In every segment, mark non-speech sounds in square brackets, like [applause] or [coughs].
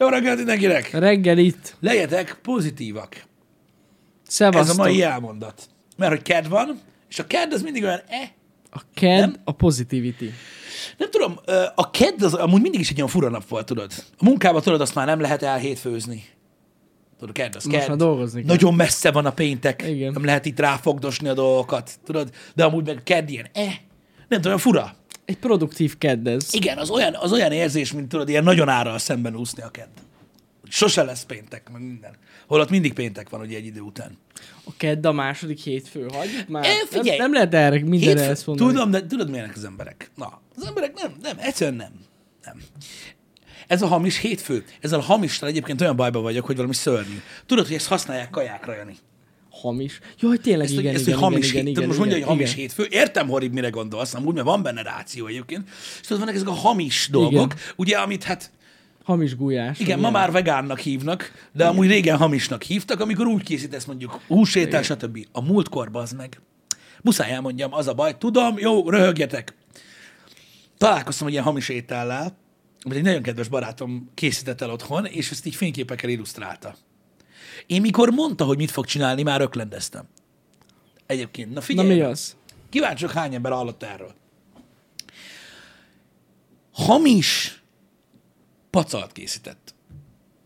Jó reggelt mindenkinek! Reggel itt. Legyetek pozitívak. Ez Szevasztok. a mai elmondat. Mert hogy ked van, és a ked az mindig olyan, eh, A KED, Nem? a positivity. nem tudom, a kedd az amúgy mindig is egy olyan fura nap volt, tudod. A munkában tudod, azt már nem lehet el hétfőzni. Tudod, a kedd az Most kedd. dolgozni kell. Nagyon messze van a péntek. Igen. Nem lehet itt ráfogdosni a dolgokat, tudod. De amúgy meg kedd ilyen, eh, nem tudom, fura. Egy produktív KED ez. Igen, az olyan, az olyan érzés, mint tudod, ilyen nagyon árral szemben úszni a kedd. Sose lesz péntek, meg minden. Holott mindig péntek van, ugye egy idő után. A KED a második hétfő. Hagyjuk már. Nem, figyelj. nem lehet erre mindenre Hétfő- ezt mondani. Tudom, de tudod, milyenek az emberek? Na, az emberek nem, nem, egyszerűen nem. Nem. Ez a hamis hétfő, ezzel a hamissal egyébként olyan bajba vagyok, hogy valami szörnyű. Tudod, hogy ezt használják kajákra, Jani? Hamis. Jaj, tényleg, Ezt, igen, ezt, igen, hogy hamis igen, hét, igen, most igen, mondja, hogy hamis igen. hétfő. Értem, Horib, mire gondolsz, amúgy, mert van benne ráció egyébként. És tudod, vannak ezek a hamis dolgok, ugye, amit hát Hamis gulyás. igen, ma már vegánnak hívnak, de amúgy régen hamisnak hívtak, amikor úgy készítesz mondjuk húsétel, stb. A múltkor az meg. Muszáj elmondjam, az a baj. Tudom, jó, röhögjetek. Találkoztam egy ilyen hamis étellel, amit egy nagyon kedves barátom készített el otthon, és ezt így fényképekkel illusztrálta. Én mikor mondta, hogy mit fog csinálni, már öklendeztem. Egyébként. Na Na figyelj, mi az? kíváncsi vagyok, hány ember hallott erről. Hamis pacalt készített.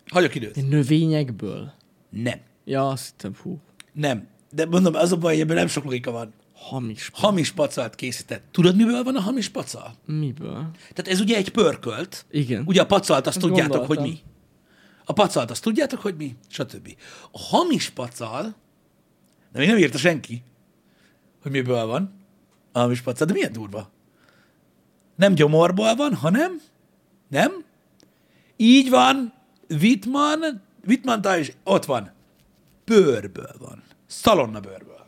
Hagyok időt. Növényekből? Nem. Ja, azt hittem, hú. Nem. De mondom, az a baj, hogy ebben nem sok logika van. Hamis. Hamis pacalt készített. Tudod, miből van a hamis pacal? Miből? Tehát ez ugye egy pörkölt. Igen. Ugye a pacalt azt Ezt tudjátok, gondoltam. hogy mi. A pacalt azt tudjátok, hogy mi, stb. A hamis pacal, de még nem írta senki, hogy miből van a hamis pacal, de milyen durva. Nem gyomorból van, hanem, nem? Így van, Wittmann, Wittmann is ott van. Bőrből van. Szalonna bőrből.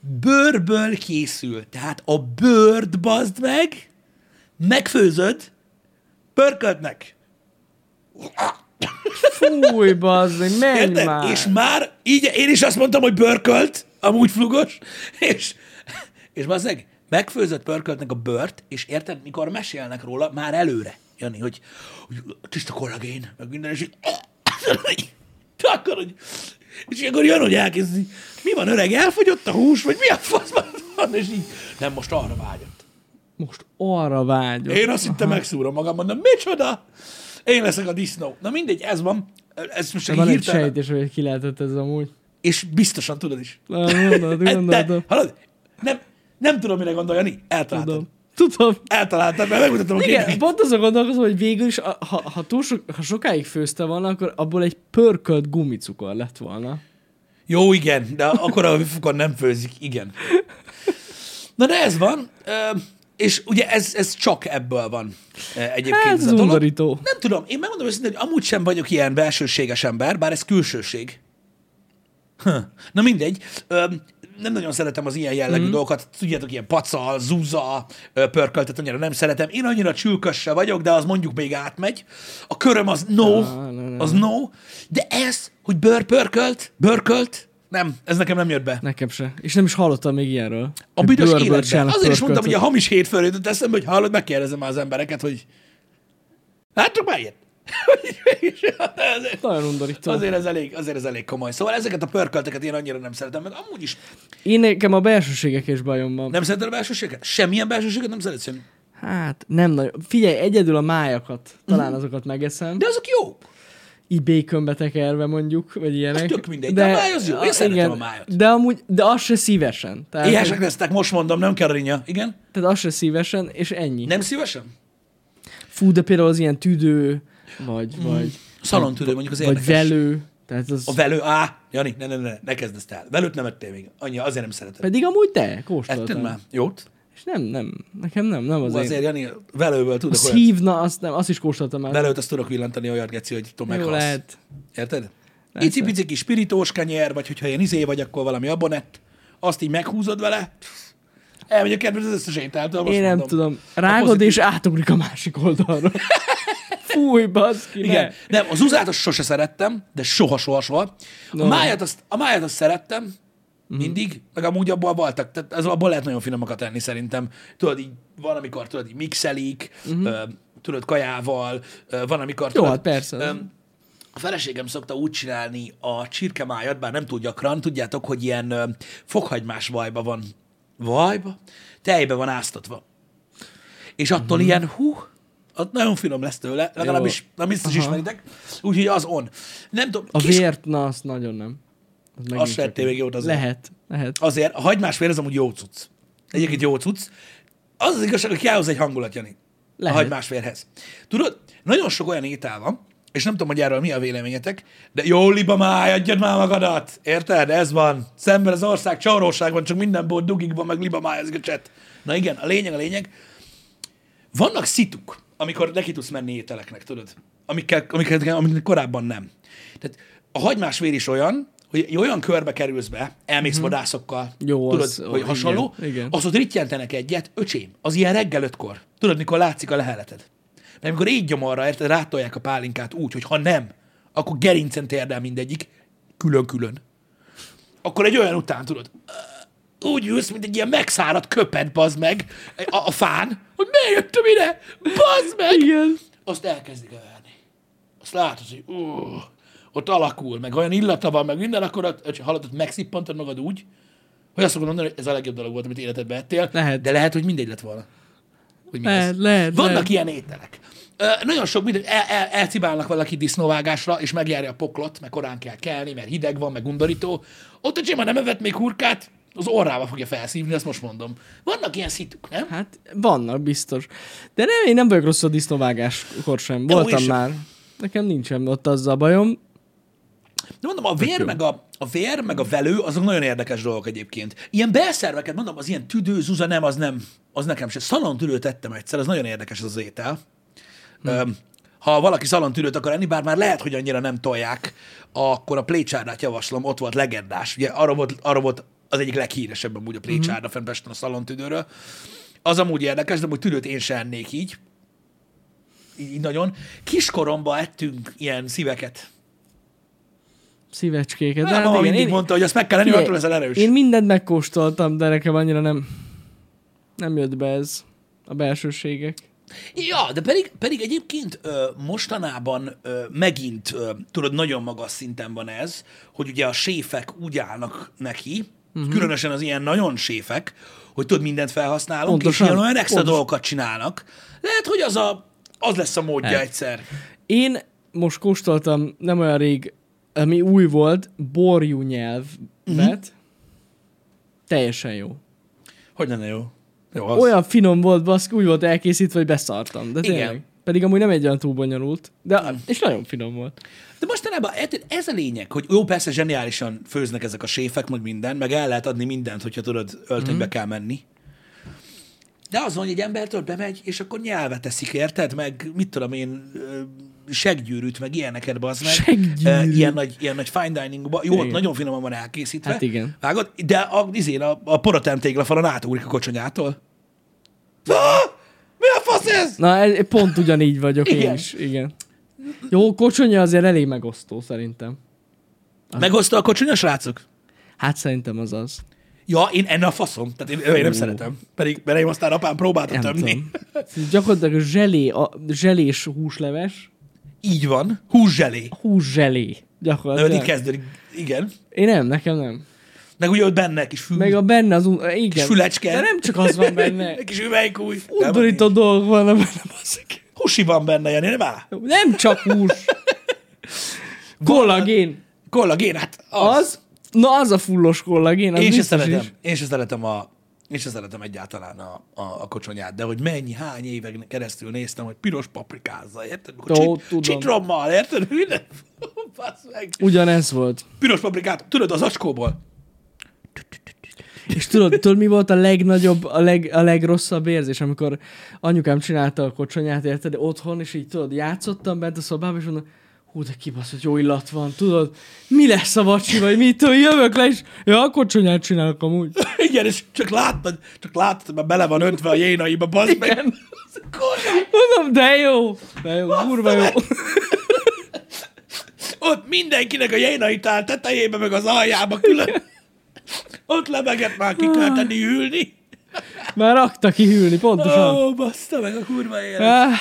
Bőrből készül. Tehát a bőrt bazd meg, megfőzöd, pörködnek. Fúj, bazd, menj Érted? már. És már így én is azt mondtam, hogy pörkölt, amúgy flugos, és, és bazdmeg, megfőzött pörköltnek a bört, és érted, mikor mesélnek róla, már előre, Jani, hogy, hogy tiszta kollagén, meg minden, és így, [coughs] akkor, hogy, és akkor jön, hogy elkezdi, mi van öreg, elfogyott a hús, vagy mi a fasz van, és így, nem, most arra vágyott. Most arra vágyok. Én azt hittem, megszúrom magam, mondom, micsoda? Én leszek a disznó. Na mindegy, ez van. Ez most csak Van egy sejtés, hogy ki lehetett ez amúgy. és biztosan tudod is. Gondolod, De, gondolod. hallod? Nem, nem tudom, mire gondol, Jani. Eltaláltad. Tudom. Tudom. Eltaláltad, mert megmutatom a Igen, képet. pont azon gondolkozom, hogy végül is, a- ha, ha, túl sok, ha sokáig főzte volna, akkor abból egy pörkölt gumicukor lett volna. Jó, igen, de akkor a fukon nem főzik, igen. Na de ez van, ö, és ugye ez, ez csak ebből van ö, egyébként Hát, ez a dolog. undorító. Nem tudom, én megmondom őszintén, hogy amúgy sem vagyok ilyen belsőséges ember, bár ez külsőség. Huh. Na mindegy, ö, nem nagyon szeretem az ilyen jellegű mm. dolgokat, tudjátok, ilyen pacal, zuza, ö, pörköltet annyira nem szeretem. Én annyira csülkös se vagyok, de az mondjuk még átmegy. A köröm az no, Ah, ne. az no, de ez, hogy bőrpörkölt, bőrkölt, nem, ez nekem nem jött be. Nekem se. És nem is hallottam még ilyenről. A büdös életben. Azért is mondtam, hogy a hamis hétfőről jutott eszembe, hogy hallod, megkérdezem már az embereket, hogy láttuk már ilyet? [laughs] Nagyon undorító. azért, ez elég, azért ez elég komoly. Szóval ezeket a pörkölteket én annyira nem szeretem, meg amúgy is Én nekem a belsőségek is bajom van. nem szereted a belsőséget? Semmilyen belsőséget nem szeretsz? Semmi. Hát, nem nagyon. Figyelj, egyedül a májakat. Talán azokat megeszem. De azok jók. Így békönbe tekerve mondjuk, vagy ilyenek. Az tök mindegy, de a máj az jó. Én szeretem a májat. De amúgy, de az se szívesen. Tehát, Éhesek lesztek, most mondom, nem kell rinja. Igen? tehát az se szívesen, és ennyi. Nem szívesen? Fú, de például az ilyen tüdő, vagy, vagy, Szalontüdő mondjuk az vagy érdekes. velő. Tehát az... A velő, á, Jani, ne, ne, ne, ne kezd ezt el. Velőt nem ettél még. Annyi, azért nem szeretem. Pedig amúgy te, Etted kóstoltam. már? Jót? És nem, nem, nekem nem, nem Hú, azért. azért, Jani, velőből tudok olyat. szívna, azt nem, azt is kóstoltam már. Velőt azt tudok villantani olyat, Geci, hogy tudom, meghalsz. lehet. Érted? Icipici kis spiritós kenyer, vagy hogyha ilyen izé vagy, akkor valami abonett, azt így meghúzod vele, elmegy a kedved az összes ételtől, Én nem mondom. tudom. Rágod pozitív- és átugrik a másik oldalra. [laughs] Fúj, baszki, ne. Igen. Nem, az uzát azt sose szerettem, de soha, soha, soha. A No. májat azt, a májat azt szerettem. Mindig, meg amúgy abból voltak, tehát az abból lehet nagyon finomakat enni szerintem. Tudod, így van, amikor tudod, így mixelik, Mhm. uh-huh. tudod, kajával, ö, van, amikor... Jó, tudod, hát persze. öm, a feleségem szokta úgy csinálni a csirkemájat, bár nem túl gyakran, tudjátok, hogy ilyen ö, fokhagymás vajba van. Vajba? Tejbe van áztatva. És attól Mhm. ilyen, hú, ott nagyon finom lesz tőle, legalábbis, nem biztos Aha. ismeritek, úgyhogy az on. Nem tudom, A kis, vért, na, azt nagyon nem. Az megint azt se még jót azért. Lehet, lehet. Azért a hagymás vér az amúgy jó cucc. Egyébként jó cucc. Az az igazság, hogy hozzá egy hangulat, Jani. Lehet. A hagymás vérhez. Tudod, nagyon sok olyan étel van, és nem tudom, hogy erről mi a véleményetek, de jó liba máj, adjad már magadat. Érted? Ez van. Szemben az ország csauróságban csak mindenból dugik van, meg liba máj, ez a cset. Na igen, a lényeg, a lényeg. Vannak szituk, amikor neki tudsz menni ételeknek, tudod? Amikkel, amiket, amiket korábban nem. Tehát a hagymás vér is olyan, hogy olyan körbe kerülsz be, elmész vadászokkal, Jó, tudod, az- hogy ó, hasonló, igen, igen. az ott rittyentenek egyet, öcsém, az ilyen reggel ötkor. Tudod, mikor látszik a leheleted. Mert amikor így gyomorra, érted, rátolják a pálinkát úgy, hogy ha nem, akkor gerincen térdel mindegyik, külön-külön. Akkor egy olyan után, tudod, úgy ülsz, mint egy ilyen megszáradt köpet, bazd meg, a, a fán, hogy miért jöttem ide, bazd meg! Igen. Azt elkezdik elvenni. Azt látod, hogy ú, ott alakul, meg olyan illata van, meg minden, akkor hallod, ott megszippantod magad úgy, hogy azt fogod mondani, hogy ez a legjobb dolog volt, amit életedben ettél, Lehet. de lehet, hogy mindegy lett volna. Hogy mi Lehet, ez. lehet, Vannak lehet. ilyen ételek. Ö, nagyon sok minden, el, el, elcibálnak valaki disznóvágásra, és megjárja a poklot, meg korán kell kelni, mert hideg van, meg undorító. Ott a Csima nem evett még hurkát, az orrába fogja felszívni, azt most mondom. Vannak ilyen szituk, nem? Hát vannak biztos. De nem, én nem vagyok rossz a disznóvágáskor sem. Voltam már. Nekem nincsen ott azzal a bajom. De mondom, a vér, meg a, a vér, meg a velő, azok nagyon érdekes dolgok egyébként. Ilyen belszerveket, mondom, az ilyen tüdő, zuza, nem, az nem, az nekem sem. Szalontüdőt ettem egyszer, az nagyon érdekes az, az étel. Hm. Ha valaki szalontüdőt akar enni, bár már lehet, hogy annyira nem tolják, akkor a plécsárdát javaslom, ott volt legendás. Ugye arra volt, arra volt az egyik leghíresebb amúgy a plécsárda fent Pesten a szalontüdőről. Az amúgy érdekes, de amúgy tüdőt én sem ennék így. Így, így nagyon. Kiskoromban ettünk ilyen szíveket. Szívecskéket. De mama mindig mondta, hogy azt meg kell lenni, Figyelj, attól leszel erős. Én mindent megkóstoltam, de nekem annyira nem, nem jött be ez a belsőségek. Ja, de pedig, pedig egyébként ö, mostanában ö, megint, ö, tudod, nagyon magas szinten van ez, hogy ugye a séfek úgy állnak neki, uh-huh. különösen az ilyen nagyon séfek, hogy tudod, mindent felhasználunk, Pontosan. és ilyen olyan extra Pontos. dolgokat csinálnak. Lehet, hogy az, a, az lesz a módja Lehet. egyszer. Én most kóstoltam nem olyan rég, ami új volt, borjú nyelvet. Uh-huh. Teljesen jó. Hogy lenne jó? Jó, az. Olyan finom volt, baszk, úgy volt elkészítve, hogy beszartam. De Igen. tényleg. Pedig amúgy nem egy olyan túl bonyolult, de és nagyon finom volt. De mostanában érted, ez a lényeg, hogy jó, persze zseniálisan főznek ezek a séfek, meg minden, meg el lehet adni mindent, hogyha tudod, öltönybe mm. kell menni. De az van, hogy egy embertől bemegy, és akkor nyelvet eszik, érted? Meg mit tudom én, seggyűrűt, meg ilyeneket, bazd meg. Seggyűrű. Ö, Ilyen nagy, ilyen nagy fine diningba. Jó, Igen. nagyon finoman van elkészítve. Hát igen. Vágod? De a, izén, a, a porotem téglafalon átugrik a kocsonyától. Ah! Mi a fasz ez? Na, ez- pont ugyanígy vagyok Igen. én is. Igen. Jó, kocsonya azért elég megosztó szerintem. Megosztó a kocsonya, srácok? Hát szerintem az az. Ja, én enne a faszom. Tehát én, én nem Ó. szeretem. Pedig mert én aztán apám próbálta Nem tömni. Gyakorlatilag zselé, a zselés húsleves, Így van. Húszselé. húszselé. De így Gyakorlatilag. kezdődik. Igen. Én nem, nekem nem. Meg ugye ott benne kis fül. Meg a benne az... Igen. fülecske. De nem csak az van benne. [laughs] Egy kis üvelykúj. Undorító dolgok vannak benne, basszik. Husi van benne, Jani, nem áll? Nem csak hús. [laughs] Kollagén. Kollagén, hát az. Az, na az a fullos kollagén. Az Én se biztos szeretem. is. Én se szeretem a én se szeretem egyáltalán a, a, a kocsonyát, de hogy mennyi, hány éven keresztül néztem, hogy piros paprikázza, érted? Ó, csit, tudom. citrommal, érted? [laughs] Basz meg. Ugyanez volt. Piros paprikát, tudod, az acskóból. És tudod, tudod, mi volt a legnagyobb, a, leg, a legrosszabb érzés, amikor anyukám csinálta a kocsonyát, érted, otthon, és így tudod, játszottam bent a szobában, és mondom, hú, de kibaszott jó illat van, tudod, mi lesz a vacsi, vagy mit, tudod, jövök le, és ja, a kocsonyát csinálok amúgy. [laughs] Igen, és csak láttad, csak láttad, mert bele van öntve a jénaiba, bazd meg. Igen. Mondom, de jó, de jó, kurva jó. [laughs] Ott mindenkinek a jénait áll tetejébe, meg az aljába külön. Ott lebegett már ki kell tenni ülni. Már rakta ki hűlni, pontosan. Ó, oh, baszta meg a kurva élet. Ah,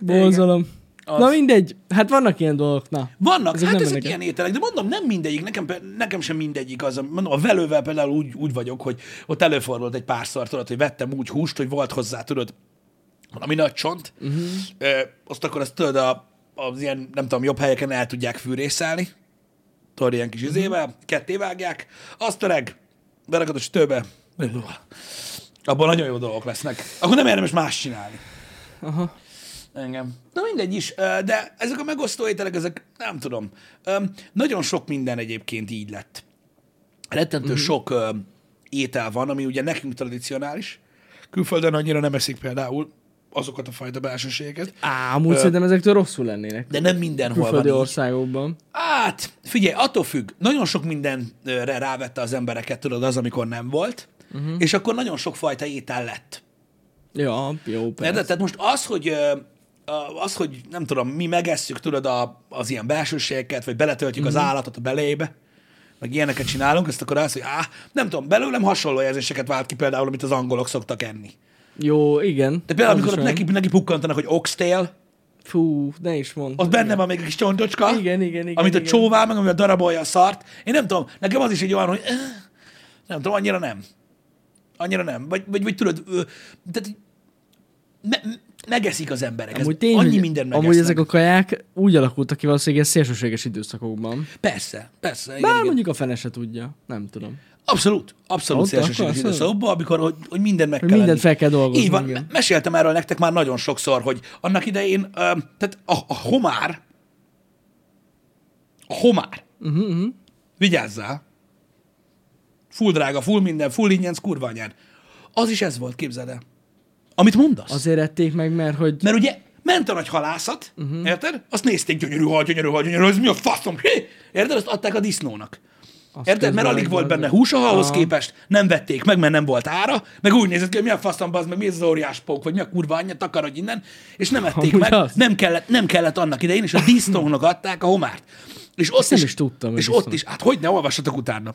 Borzalom. Az. Na mindegy, hát vannak ilyen dolgok, na. Vannak, Ezek hát ezek mennek ilyen ételek, de mondom, nem mindegyik, nekem, nekem sem mindegyik az. Mondom, a velővel például úgy, úgy vagyok, hogy ott előfordult egy párszor, tudod, hogy vettem úgy húst, hogy volt hozzá, tudod, valami nagy csont, uh-huh. ö, azt akkor azt tudod, a, az ilyen, nem tudom, jobb helyeken el tudják fűrészelni, tudod, ilyen kis izével, ketté vágják, azt öreg, berakod a sütőbe, abban nagyon jó dolgok lesznek. Akkor nem érdemes más csinálni. Aha. Engem. Na mindegy is, ö, de ezek a megosztó ételek, ezek nem tudom. Ö, Nagyon sok minden egyébként így lett. Rettentő uh-huh. sok ö, étel van, ami ugye nekünk tradicionális. Külföldön annyira nem eszik például azokat a fajta belsőségeket. Á, amúgy szerintem ezektől rosszul lennének. De nem mindenhol van Külföldi így. országokban. Hát, figyelj, attól függ. Nagyon sok mindenre rávette az embereket, tudod, az, amikor nem volt, uh-huh. és akkor nagyon sok fajta étel lett. Ja, jó, persze. Érted? Tehát most az, hogy ö, az, hogy nem tudom, mi megesszük, tudod, a, az ilyen belsőségeket, vagy beletöltjük Mhm. mm-hmm. az állatot a belébe, meg ilyeneket csinálunk, ezt akkor azt, hogy á, nem tudom, belőlem hasonló érzéseket vált ki például, amit az angolok szoktak enni. Jó, igen. De például, Az amikor ott neki, neki pukkantanak, hogy oxtail, Fú, ne is mondd. ott benne van még egy kis csontocska, Igen, igen, igen, amit a igen. csóvál meg, ami a darabolja a szart. Én nem tudom, nekem az is egy olyan, hogy nem tudom, annyira nem. Annyira nem. Vagy, vagy, vagy tudod, tehát me, megeszik az emberek. Amúgy Ez tény, annyi minden amúgy ezek a kaják úgy alakultak ki valószínűleg szélsőséges időszakokban. Persze, persze. Igen, Bár igen. mondjuk a fene se tudja. Nem tudom. Abszolút, abszolút Ott szélsőséges időszakban, amikor hogy, hogy minden meg Hogy kell mindent lenni. fel kell dolgozni, Így van, igen. me- meséltem erről nektek már nagyon sokszor, hogy annak idején, tehát a, a homár, a homár, Uh-huh, uh-huh. vigyázzál, full drága, full minden, full ingyen, kurva anyád. Az is ez volt, képzeld el. Amit mondasz. Az... Azért ették meg, mert hogy Mert ugye ment a nagy halászat, uh-huh. érted? Azt nézték, gyönyörű hal, gyönyörű hal, gyönyörű ez mi a faszom? Hé! Érted? Azt adták a disznónak. Azt Érted? Mert alig volt benne hús a halhoz képest, nem vették meg, mert nem volt ára, meg úgy nézett ki, hogy mi a faszom, bazd meg, mi ez az óriás pók, vagy mi a kurva anyja, takarodj innen, és nem ették Amúgy meg, az. nem kellett, nem kellett annak idején, és a disznónak adták a homárt. És ott nem is tudtam, És ott is, hát hogy ne olvassatok utána.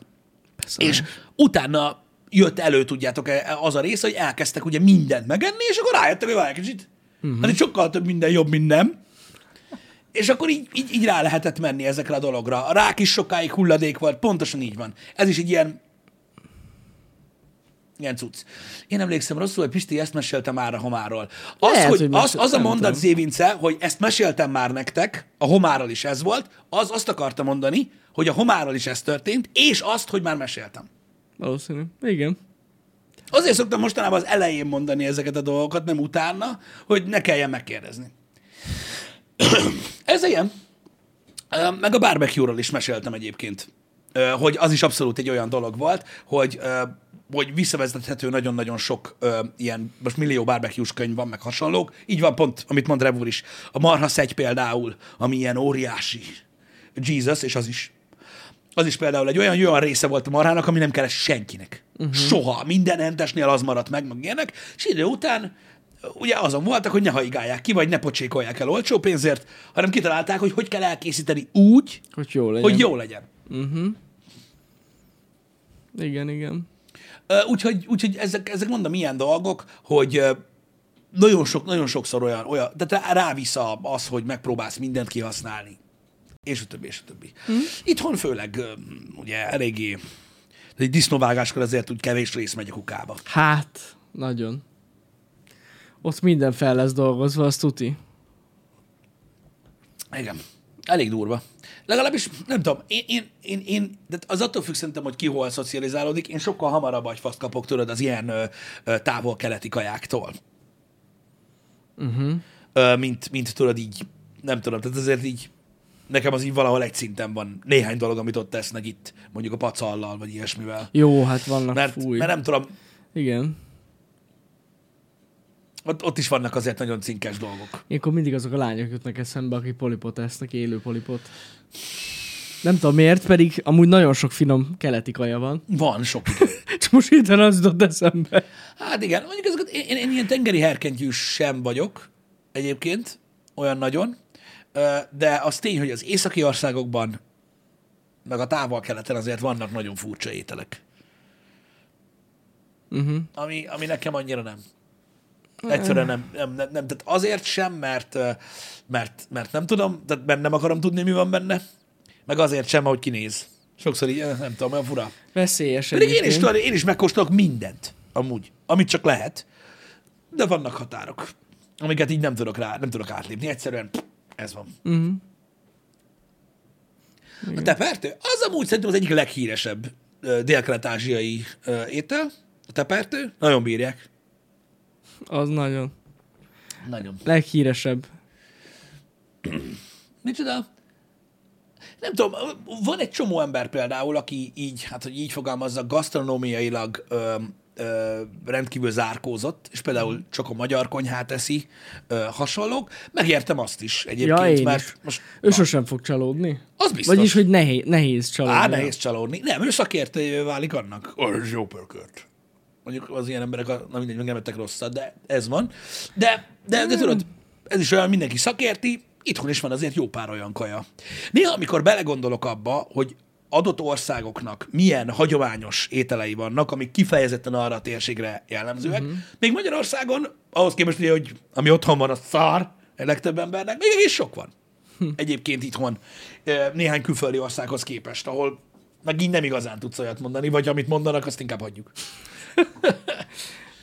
Persze. És utána jött elő, tudjátok, az a rész, hogy elkezdtek ugye mindent megenni, és akkor rájöttek, hogy várj egy kicsit. Uh-huh. Hát itt sokkal több minden jobb, mint nem. És akkor így, így, így rá lehetett menni ezekre a dologra. A rák is sokáig hulladék volt, pontosan így van. Ez is egy ilyen ilyen cucc. Én emlékszem rosszul, hogy Pisti ezt meséltem már a homáról. Az, Lehet, hogy, hogy az, az a mondat. Zévince, hogy ezt meséltem már nektek, a homárral is ez volt, az azt akarta mondani, hogy a homárral is ez történt, és azt, hogy már meséltem. Valószínű. Igen. Azért szoktam mostanában az elején mondani ezeket a dolgokat, nem utána, hogy ne kelljen megkérdezni. Ez ilyen. Meg a barbecue-ról is meséltem egyébként, hogy az is abszolút egy olyan dolog volt, hogy, hogy visszavezethető nagyon-nagyon sok ilyen, most millió barbecue könyv van, meg hasonlók. Így van pont, amit mond Revúr is. A Marha szegy például, ami ilyen óriási Jesus, és az is az is például egy olyan, olyan része volt a marhának, ami nem kellett senkinek. Uh-huh. Soha. Minden entesnél az maradt meg, meg ilyenek. És idő után ugye azon voltak, hogy ne haigálják ki, vagy ne pocsékolják el olcsó pénzért, hanem kitalálták, hogy hogy kell elkészíteni úgy, Hogy jó legyen. hogy jó legyen. Igen, igen. Ö, Úgyhogy, úgyhogy ezek, ezek mondom ilyen dolgok, hogy nagyon, sok, nagyon sokszor olyan, olyan tehát rá- rávisz az, hogy megpróbálsz mindent kihasználni. És a többi, és a többi. Mm. Itthon főleg ugye eléggé egy disznóvágáskor azért úgy kevés rész megy a kukába. Hát, nagyon. Ott minden fel lesz dolgozva, az tuti. Igen. Elég durva. Legalábbis, nem tudom, én, én, én, én de az attól függ szerintem, hogy ki hol szocializálódik, én sokkal hamarabb agyfaszt kapok, tudod, az ilyen ö, ö, távol-keleti kajáktól. Uh-huh. Ö, mint, mint tudod így, nem tudom, tehát azért így nekem az így valahol egy szinten van. Néhány dolog, amit ott tesznek itt, mondjuk a pacallal, vagy ilyesmivel. Jó, hát vannak Mert, fúj. mert nem tudom, Igen. ott, ott is vannak azért nagyon cinkes dolgok. Ilyenkor mindig azok a lányok jutnak eszembe, akik polipot esznek, élő polipot. Nem tudom miért, pedig amúgy nagyon sok finom keleti kaja van. Van sok. [laughs] Csak most hirtelen az jutott eszembe. Hát igen, mondjuk ezeket, én, én, én ilyen tengeri herkentyűs sem vagyok egyébként, olyan nagyon, de az tény, hogy az északi országokban, meg a távol-keleten azért vannak nagyon furcsa ételek. Uh-huh. Ami, ami nekem annyira nem. Egyszerűen nem, nem, nem, nem. Tehát azért sem, mert, mert, mert nem tudom, tehát mert nem akarom tudni, mi van benne, meg azért sem, ahogy kinéz. Sokszor így, eh, nem tudom, olyan fura. Veszélyes Pedig én is, tudod, én is megkóstolok mindent, amúgy, amit csak lehet, de vannak határok, amiket így nem tudok rá, nem tudok átlépni. Egyszerűen pff, ez van. Mhm. A tepertő, az amúgy szerintem az egyik leghíresebb ö, dél-kelet-ázsiai ö, étel. A tepertő, nagyon bírják. Az nagyon. Nagyon. Leghíresebb. Micsoda? Nem tudom, van egy csomó ember például, aki így, hát hogy így fogalmazza, gasztronómiailag ö, ö, rendkívül zárkózott, és például csak a magyar konyhát eszi, ö, hasonlók. Megértem azt is egyébként, Ja, mert is. most Ő sosem fog csalódni. az biztos. Vagyis, hogy nehéz, nehéz csalódni. Á, nehéz csalódni. Nem, ő szakértőjévé válik annak. Oh, jó pörkölt. Mondjuk az ilyen emberek, a- na mindegy, meg nem ettek rosszat, de ez van. De, de, de tudod, ez is olyan, mindenki szakérti, itthon is van azért jó pár olyan kaja. Néha, amikor belegondolok abba, hogy adott országoknak milyen hagyományos ételei vannak, amik kifejezetten arra a térségre jellemzőek. Uh-huh. Még Magyarországon, ahhoz képest, ugye, hogy ami otthon van, az szar, a legtöbb embernek, még egész sok van. Egyébként itthon néhány külföldi országhoz képest, ahol meg így nem igazán tudsz olyat mondani, vagy amit mondanak, azt inkább hagyjuk. [laughs]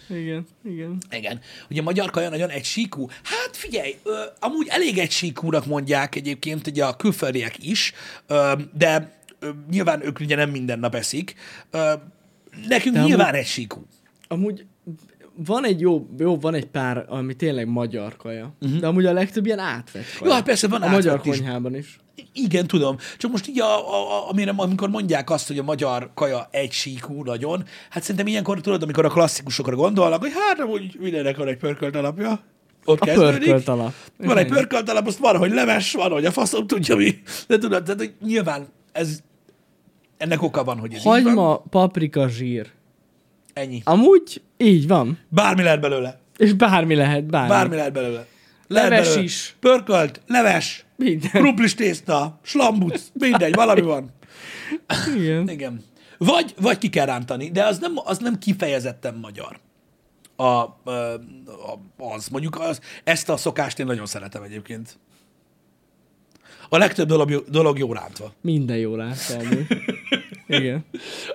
Igen, igen. Igen. Ugye a magyar kaja nagyon egysíkú. Hát figyelj, ö, amúgy elég egysíkúnak mondják egyébként ugye a külföldiek is, ö, de nyilván ők ugye nem minden nap eszik. Nekünk De nyilván egysíkú. Amúgy van egy jó, jó, van egy pár, ami tényleg magyar kaja. Uh-huh. De amúgy a legtöbb ilyen átvett kaja. Jó, hát persze van A magyar átvett is. konyhában is. Igen, tudom. Csak most így, a, a, amire, amikor mondják azt, hogy a magyar kaja egy síkú nagyon, hát szerintem ilyenkor tudod, amikor a klasszikusokra gondolnak, hogy hát amúgy mindennek van egy pörkölt alapja. Ott A kezdődik. pörkölt alap. Van egy pörkölt alap, azt van, hogy leves, van, hogy a faszom tudja mi. De tudod, tehát, hogy nyilván ez, ennek oka van, hogy ez így van. Hagyma, paprika, zsír. Ennyi. Amúgy így van. Bármi lehet belőle. És bármi lehet, bármi. Bármi lehet belőle. Lehet Leves belőle. is. Pörkölt, leves, Minden. krumplis tészta, slambuc, mindegy, valami van. Igen. Igen. Vagy, vagy ki kell rántani, de az nem, az nem kifejezetten magyar. A, a, az, mondjuk az, ezt a szokást én nagyon szeretem egyébként. A legtöbb dolog, jó- dolog jó rántva. Minden jó amúgy. Igen.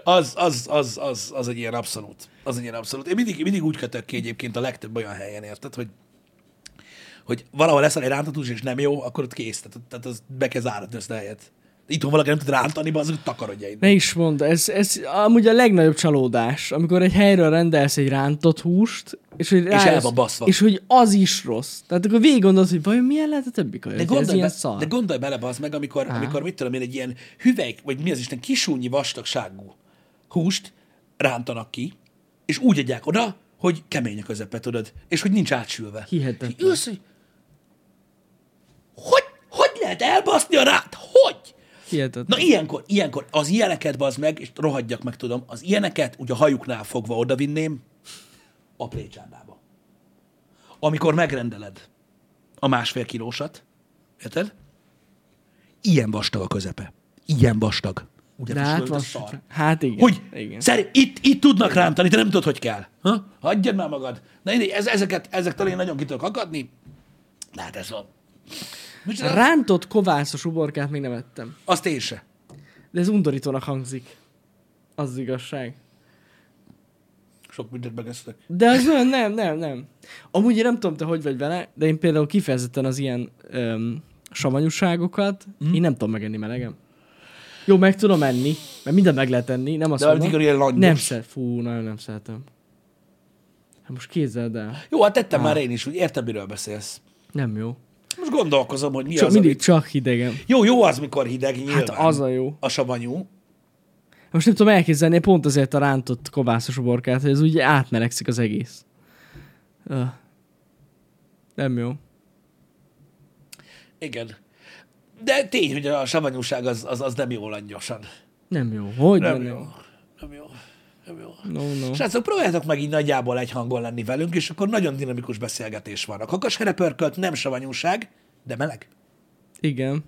Az, az, az, az, az egy ilyen abszolút. Az egy ilyen abszolút. Én mindig, mindig úgy kötök ki egyébként a legtöbb olyan helyen, érted, hogy hogy valahol leszel egy rántott hús, és nem jó, akkor ott kész. Tehát, tehát az be kell záratni ezt a helyet. Itthon valaki nem tud rántani, az takarodja innen. Ne is mondd, ez, ez amúgy a legnagyobb csalódás, amikor egy helyről rendelsz egy rántott húst, és hogy rájössz- el van baszva. És hogy az is rossz. Tehát akkor végig gondolod, hogy vajon milyen lehet a többi kaja? De gondolj, be, szar. de gondolj bele, az meg, amikor, amikor mit tudom én, egy ilyen hüvelyk, vagy mi az Isten, kisúnyi vastagságú húst rántanak ki, és úgy adják oda, hogy kemény a közepe, tudod, és hogy nincs átsülve. Hihetetlen. És ülsz, hogy hogy, hogy lehet elbaszni a rát? Hogy? Hihetetlen. Na ilyenkor, ilyenkor az ilyeneket bazd meg, és rohadjak meg tudom, az ilyeneket ugye a hajuknál fogva odavinném a plécsádába. Amikor megrendeled a másfél kilósat, érted? Ilyen vastag a közepe. Ilyen vastag. Ugye hát, a van, szar. hát igen. Hogy? igen. Szerint, itt, itt tudnak rántani, te nem tudod, hogy kell. Ha? Hagyjad már magad. Na, mindegy, ez, ezeket, ezek én nagyon ki tudok akadni. De hát ez van. Micsoda? Rántott kovászos uborkát még nem ettem. Azt én se. De ez undorítónak hangzik. Az az igazság. Sok mindent megesztek. De az olyan, nem, nem, nem. Amúgy én nem tudom, te hogy vagy vele, de én például kifejezetten az ilyen öm, savanyúságokat, mm. én nem tudom megenni melegem. Jó, meg tudom enni, mert mindent meg lehet enni, nem azt De mondom. ilyen langyos. Nem szeret, fú, nagyon nem szeretem. Hát most képzeld el. Jó, hát tettem már én is, úgy értem, miről beszélsz. Nem jó. Most gondolkozom, hogy mi Csak az, mindig amit... csak hidegem. Jó, jó az, mikor hideg, nyilván. Hát az a jó. A savanyú. Most nem tudom elképzelni pont azért a rántott kovászos uborkát, hogy ez úgy átmelegszik az egész. Öh. Nem jó. Igen. De tény, hogy a savanyúság az, az, az nem jó langyosan. Nem jó. Hogy Nem nem jó. jó? Nem jó. Nem jó. No, no. Srácok, próbáljátok meg így nagyjából egy hangon lenni velünk, és akkor nagyon dinamikus beszélgetés van. A kakasherepörkölt nem savanyúság, de meleg. Igen.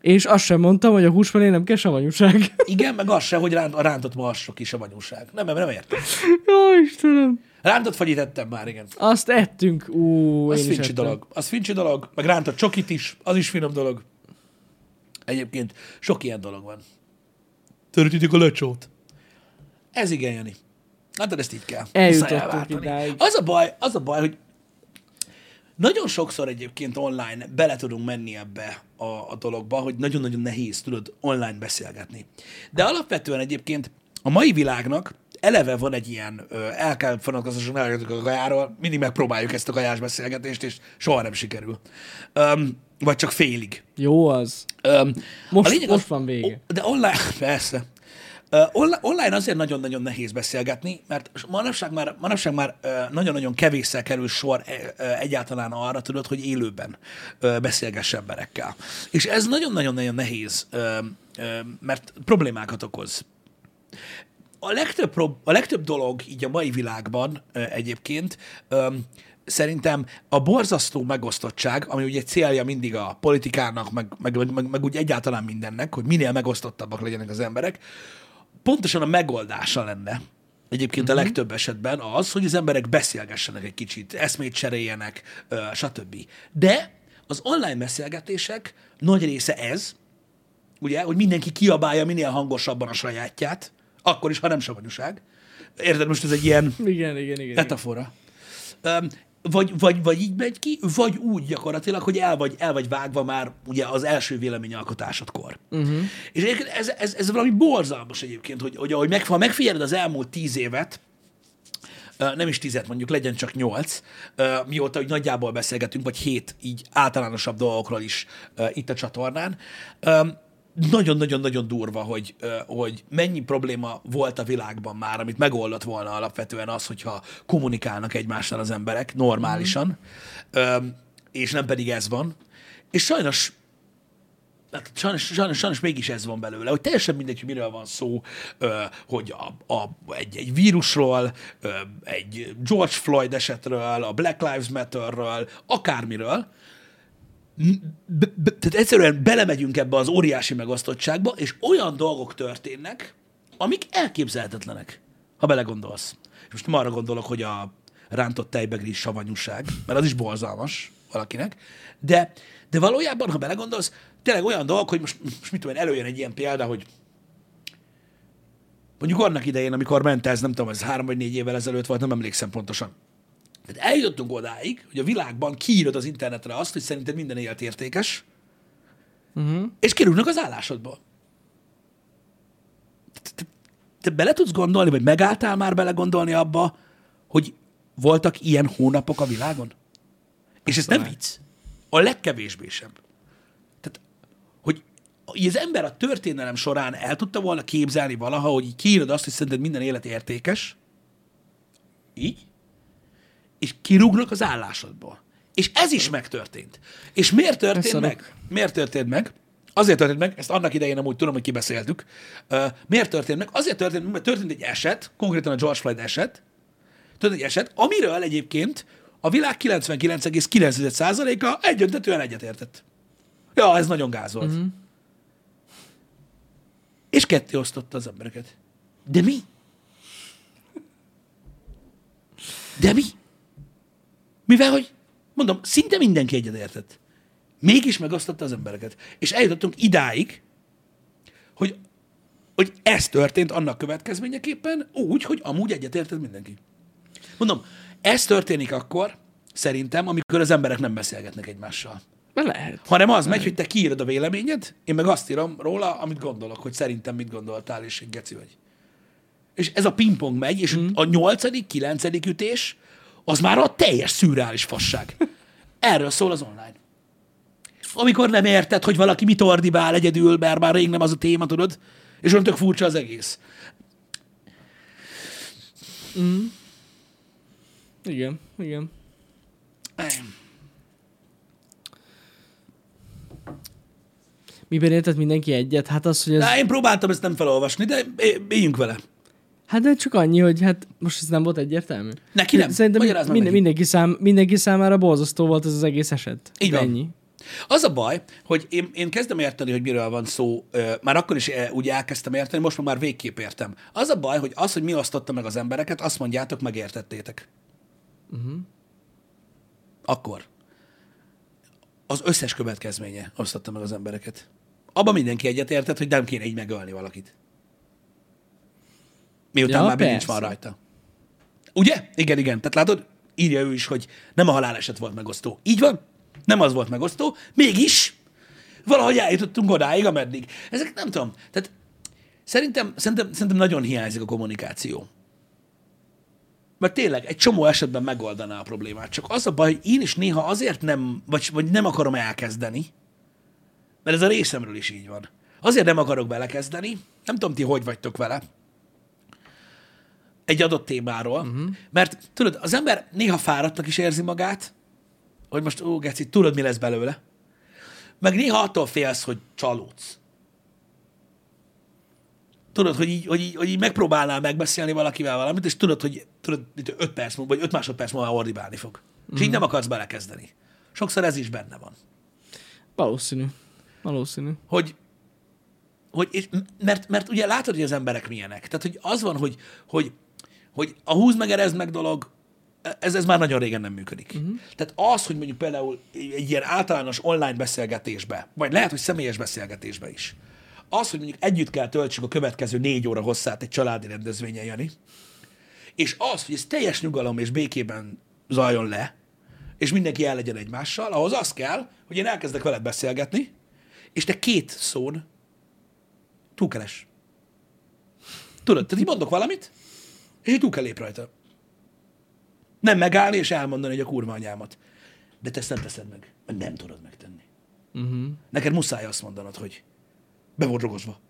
És azt sem mondtam, hogy a hús mellé nem kell savanyúság. [laughs] Igen, meg az se, hogy ránt, a rántott marsok is savanyúság. Nem, nem, nem értem. Jó, Istenem. Rántott fagyit ettem már, igen. Azt ettünk. Ú, Az fincsi dolog. Az fincsi dolog, meg rántott csokit is, az is finom dolog. Egyébként sok ilyen dolog van. Törötítik a lecsót. Ez igen, Jani. Hát ezt így kell. Eljutottunk idáig. Az a baj, az a baj, hogy nagyon sokszor egyébként online bele tudunk menni ebbe a, a dologba, hogy nagyon-nagyon nehéz, tudod, online beszélgetni. De alapvetően egyébként a mai világnak eleve van egy ilyen, ö, el kell eljöttük a kajáról, mindig megpróbáljuk ezt a kajás beszélgetést, és soha nem sikerül. Öm, vagy csak félig. Jó az. Öm, Most- most van vége. De online, [laughs] persze. Online azért nagyon-nagyon nehéz beszélgetni, mert manapság már, manapság már nagyon-nagyon kevésszer kerül sor ö, egyáltalán arra, tudod, hogy élőben beszélgess emberekkel. És ez nagyon-nagyon-nagyon nehéz, mert problémákat okoz. A legtöbb, prob- a legtöbb dolog így a mai világban egyébként szerintem a borzasztó megosztottság, ami ugye célja mindig a politikának, meg, meg, meg, meg, meg úgy egyáltalán mindennek, hogy minél megosztottabbak legyenek az emberek, pontosan a megoldása lenne egyébként uh-huh. a legtöbb esetben az, hogy az emberek beszélgessenek egy kicsit, eszmét cseréljenek, stb. De az online beszélgetések nagy része ez, ugye, hogy mindenki kiabálja minél hangosabban a sajátját, akkor is, ha nem savanyúság. Érted, most ez egy ilyen Igen, igen, igen. igen. metafora. Öm, vagy, vagy, vagy így megy ki, vagy úgy gyakorlatilag, hogy el vagy, el vagy vágva már ugye az első véleményalkotásodkor. Uh-huh. És egyébként ez, ez, ez valami borzalmas egyébként, hogy, hogy ahogy meg, ha megfigyeled az elmúlt tíz évet, nem is tizet mondjuk, legyen csak nyolc, mióta hogy nagyjából beszélgetünk, vagy hét így általánosabb dolgokról is itt a csatornán. Nagyon-nagyon-nagyon durva, hogy, hogy mennyi probléma volt a világban már, amit megoldott volna alapvetően az, hogyha kommunikálnak egymással az emberek normálisan, ö, és nem pedig ez van. És sajnos hát sajnos, sajnos, sajnos mégis ez van belőle, hogy teljesen mindegy, hogy miről van szó, hogy a, a, egy, egy vírusról, egy George Floyd esetről, a Black Lives Matterről, akármiről, tehát egyszerűen belemegyünk ebbe az óriási megosztottságba, és olyan dolgok történnek, amik elképzelhetetlenek, ha belegondolsz. És most nem arra gondolok, hogy a rántott tejbegri savanyúság, mert az is borzalmas valakinek, de, de valójában, ha belegondolsz, tényleg olyan dolgok, hogy most, most mit tudom én, előjön egy ilyen példa, hogy mondjuk annak idején, amikor ment ez, nem tudom, ez három vagy négy évvel ezelőtt volt, nem emlékszem pontosan. Tehát eljutottunk odáig, hogy a világban kiírod az internetre azt, hogy szerinted minden élet értékes, uh-huh. és kirúgnak az állásodból. Te, te, te bele tudsz gondolni, vagy megálltál már belegondolni abba, hogy voltak ilyen hónapok a világon? És ez nem vicc. A legkevésbé sem. Tehát, hogy az ember a történelem során el tudta volna képzelni valaha, hogy így kiírod azt, hogy szerinted minden élet értékes, így, és kirúgnak az állásodból. És ez is megtörtént. És miért történt Beszarok. meg? Miért történt meg? Azért történt meg, ezt annak idején amúgy tudom, hogy kibeszéltük. Uh, miért történt meg? Azért történt meg, mert történt egy eset, konkrétan a George Floyd eset, történt egy eset, amiről egyébként a világ 99,9%-a egyöntetően egyetértett. Ja, ez nagyon gáz volt. Mhm. Uh-huh. És ketté osztotta az embereket. De mi? De mi? Mivel, hogy mondom, szinte mindenki egyetértett. Mégis megosztotta az embereket. És eljutottunk idáig, hogy, hogy ez történt annak következményeképpen úgy, hogy amúgy egyetértett mindenki. Mondom, ez történik akkor, szerintem, amikor az emberek nem beszélgetnek egymással. Lehet. Hanem az megy, hogy te kiírod a véleményed, én meg azt írom róla, amit gondolok, hogy szerintem mit gondoltál, és egy geci vagy. És ez a pingpong megy, és mm. a nyolcadik, kilencedik ütés, az már a teljes szürreális fasság. Erről szól az online. Amikor nem érted, hogy valaki mit ordibál egyedül, mert már rég nem az a téma, tudod, és olyan tök furcsa az egész. Igen, igen. Miben értett mindenki egyet? Hát az, hogy ez... Na, én próbáltam ezt nem felolvasni, de éljünk vele. Hát de csak annyi, hogy hát most ez nem volt egyértelmű. Neki nem. Szerintem Magyarázd minden, neki. mindenki, szám, mindenki számára borzasztó volt ez az egész eset. Így van. Ennyi. Az a baj, hogy én, én kezdem érteni, hogy miről van szó, már akkor is úgy elkezdtem érteni, most már végképp értem. Az a baj, hogy az, hogy mi osztotta meg az embereket, azt mondjátok, megértettétek. Uh-huh. Akkor. Az összes következménye osztotta meg az embereket. Abban mindenki egyetértett, hogy nem kéne így megölni valakit. Miután Ja, már persze. van rajta. Ugye? Igen, igen. Tehát látod, írja ő is, hogy nem a haláleset volt megosztó. Így van? Nem az volt megosztó. Mégis valahogy eljutottunk odáig, ameddig. Ezek nem tudom. Tehát szerintem, szerintem, szerintem nagyon hiányzik a kommunikáció. Mert tényleg egy csomó esetben megoldaná a problémát. Csak az a baj, hogy én is néha azért nem, vagy, vagy nem akarom elkezdeni, mert ez a részemről is így van. Azért nem akarok belekezdeni, nem tudom ti, hogy vagytok vele, egy adott témáról, uh-huh. mert tudod, az ember néha fáradtnak is érzi magát, hogy most, ó, geci, tudod, mi lesz belőle. Meg néha attól félsz, hogy csalódsz. Tudod, hogy így, hogy, így, hogy így megpróbálnál megbeszélni valakivel valamit, és tudod, hogy tudod, mint 5 perc múlva, vagy 5 másodperc múlva ordibálni fog. És így nem akarsz belekezdeni. Sokszor ez is benne van. Valószínű. Valószínű. hogy, hogy és, mert, mert ugye látod, hogy az emberek milyenek. Tehát, hogy az van, hogy, hogy, hogy a húz meg, erezd meg dolog, ez, ez már nagyon régen nem működik. Uh-huh. Tehát az, hogy mondjuk például egy ilyen általános online beszélgetésbe, vagy lehet, hogy személyes beszélgetésbe is, az, hogy mondjuk együtt kell töltsük a következő négy óra hosszát egy családi rendezvényen, Jani, és az, hogy ez teljes nyugalom és békében zajjon le, és mindenki el legyen egymással, ahhoz az kell, hogy én elkezdek veled beszélgetni, és te két szón túlkeres. Tudod, tehát így mondok valamit, és így túl kell lép rajta. Nem megállni és elmondani, hogy a kurva anyámat. De te ezt nem teszed meg, mert nem tudod megtenni. Uh-huh. Neked muszáj azt mondanod, hogy be volt drogozva.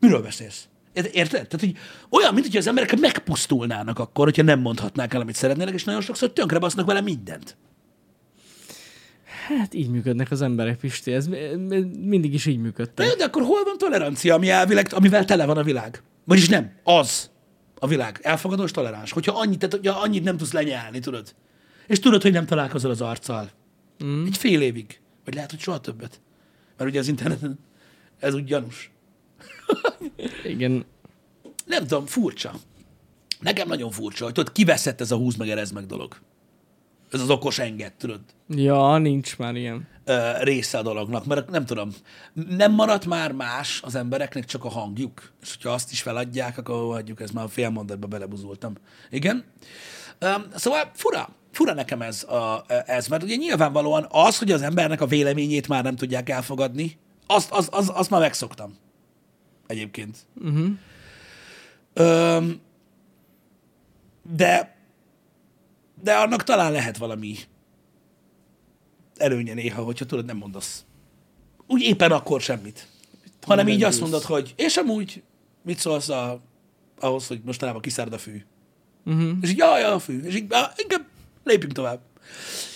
Miről beszélsz? Ért- Érted? Tehát, hogy olyan, mint hogy az emberek megpusztulnának akkor, hogyha nem mondhatnák el, amit szeretnének, és nagyon sokszor tönkre basznak vele mindent. Hát így működnek az emberek, Pisti. Ez mindig is így működtek. jó, de akkor hol van tolerancia, ami elvileg, amivel tele van a világ? Vagyis nem, az a világ. Elfogadó és toleráns. Hogyha annyit, tehát, hogyha annyit nem tudsz lenyelni, tudod? És tudod, hogy nem találkozol az arccal. Mm. Egy fél évig. Vagy lehet, hogy soha többet. Mert ugye az interneten ez úgy gyanús. [laughs] Igen. Nem tudom, furcsa. Nekem nagyon furcsa, hogy tudod, kiveszett ez a húz meg, erez meg dolog. Ez az okos enged, tudod, Ja, nincs már ilyen. Része a dolognak, mert nem tudom, nem maradt már más az embereknek, csak a hangjuk. És hogyha azt is feladják, akkor hagyjuk, ez már a fél mondatba belebuzultam. Igen. Szóval fura, fura nekem ez, a, ez, mert ugye nyilvánvalóan az, hogy az embernek a véleményét már nem tudják elfogadni, azt, az, az, azt már megszoktam. Egyébként. Uh-huh. Öm, de, de annak talán lehet valami előnye néha, hogyha tudod, nem mondasz. Úgy éppen akkor semmit. Hanem így azt mondod, hogy és amúgy mit szólsz a, ahhoz, hogy mostanában kiszárd a fű. Uh-huh. És így, jaj, a fű. És így, á, inkább lépjünk tovább.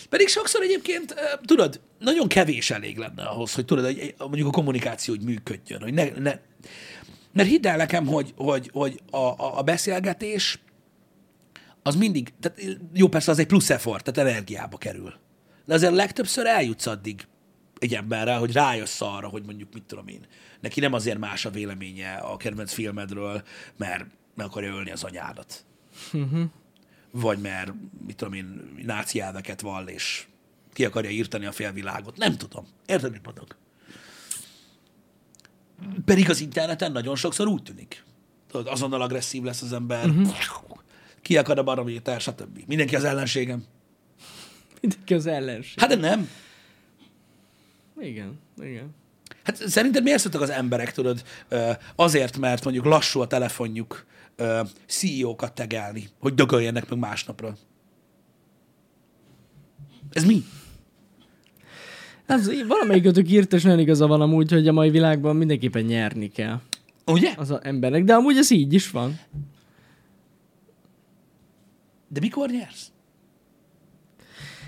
Pedig sokszor egyébként, tudod, nagyon kevés elég lenne ahhoz, hogy tudod, hogy mondjuk a kommunikáció úgy működjön. Hogy ne, ne. Mert hidd el nekem, hogy, hogy, hogy a, a, a beszélgetés az mindig, tehát jó, persze az egy plusz effort, tehát energiába kerül. De azért legtöbbször eljutsz addig egy emberrel, hogy rájössz arra, hogy mondjuk mit tudom én, neki nem azért más a véleménye a kedvenc filmedről, mert meg akarja ölni az anyádat. Vagy mert, mit tudom én, náci elveket vall, és ki akarja írtani a félvilágot. Nem tudom. Érted, mit mondok? Pedig az interneten nagyon sokszor úgy tűnik. Tudod, azonnal agresszív lesz az ember, uh-huh. ki akar a barométer, stb. Mindenki az ellenségem. Mindenki az ellenség. Hát de nem. Igen, igen. Hát szerinted miért szoktak az emberek, tudod, azért, mert mondjuk lassú a telefonjuk CEO-kat tegelni, hogy dögöljenek meg másnapra? Ez mi? Hát valamelyikötök írt, és nagyon igaza van amúgy, hogy a mai világban mindenképpen nyerni kell Ugye? az a embernek, de amúgy ez így is van. De mikor nyersz?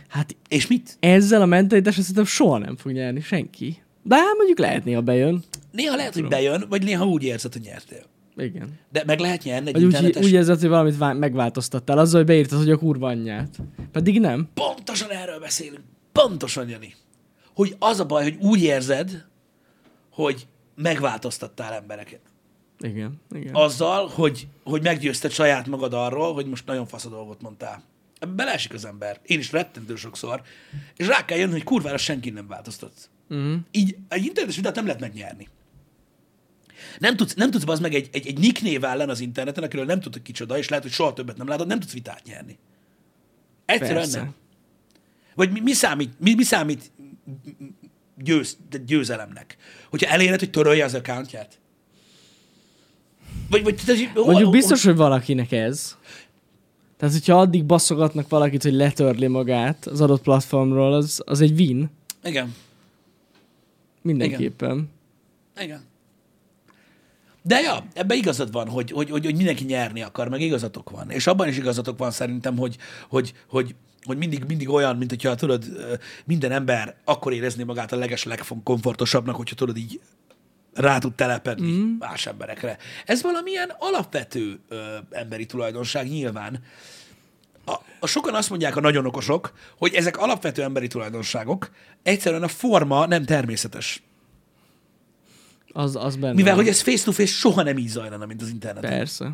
Hát És mit? ezzel a mentalitással szerintem soha nem fog nyerni senki. De hát mondjuk lehet néha bejön. Néha lehet, hogy bejön, vagy néha úgy érzed, hogy nyertél. Igen. De meg lehet nyerni egy Vagy úgy, internetes... úgy érzed, hogy valamit vá- megváltoztattál, azzal, hogy beírtad, hogy a kurva anyját. Pedig nem. Pontosan erről beszélünk. Pontosan, Jani. hogy az a baj, hogy úgy érzed, hogy megváltoztattál embereket. Igen, igen. Azzal, hogy, hogy meggyőzted saját magad arról, hogy most nagyon fasz a dolgot mondtál. Ebbe beleesik az ember. Én is rettentő sokszor. És rá kell jönni, hogy kurvára senki nem változtat. Uh-huh. Így egy internetes vitát nem lehet megnyerni. Nem tudsz, nem tudsz az meg egy, egy, egy nick név ellen az interneten, akiről nem tudod kicsoda, és lehet, hogy soha többet nem látod, nem tudsz vitát nyerni. Egyszerűen Persze. nem. Vagy mi, mi számít, mi, mi számít győz, győzelemnek? Hogyha eléred, hogy törölje az accountját? Vagy, vagy tehát, hol- Mondjuk biztos, hogy valakinek ez. Tehát, hogyha addig baszogatnak valakit, hogy letörli magát az adott platformról, az, az egy win. Igen. Mindenképpen. Igen. De ja, ebben igazad van, hogy, hogy, hogy, hogy mindenki nyerni akar, meg igazatok van. És abban is igazatok van szerintem, hogy, hogy, hogy, hogy mindig, mindig olyan, mint hogyha tudod, minden ember akkor érezni magát a leges legkomfortosabbnak, hogyha tudod így rá tud telepedni mm. más emberekre. Ez valamilyen alapvető ö, emberi tulajdonság nyilván. A, a sokan azt mondják, a nagyon okosok, hogy ezek alapvető emberi tulajdonságok, egyszerűen a forma nem természetes. Az, az benne. Mivel, van. hogy ez face-to-face soha nem így zajlana, mint az interneten. Persze.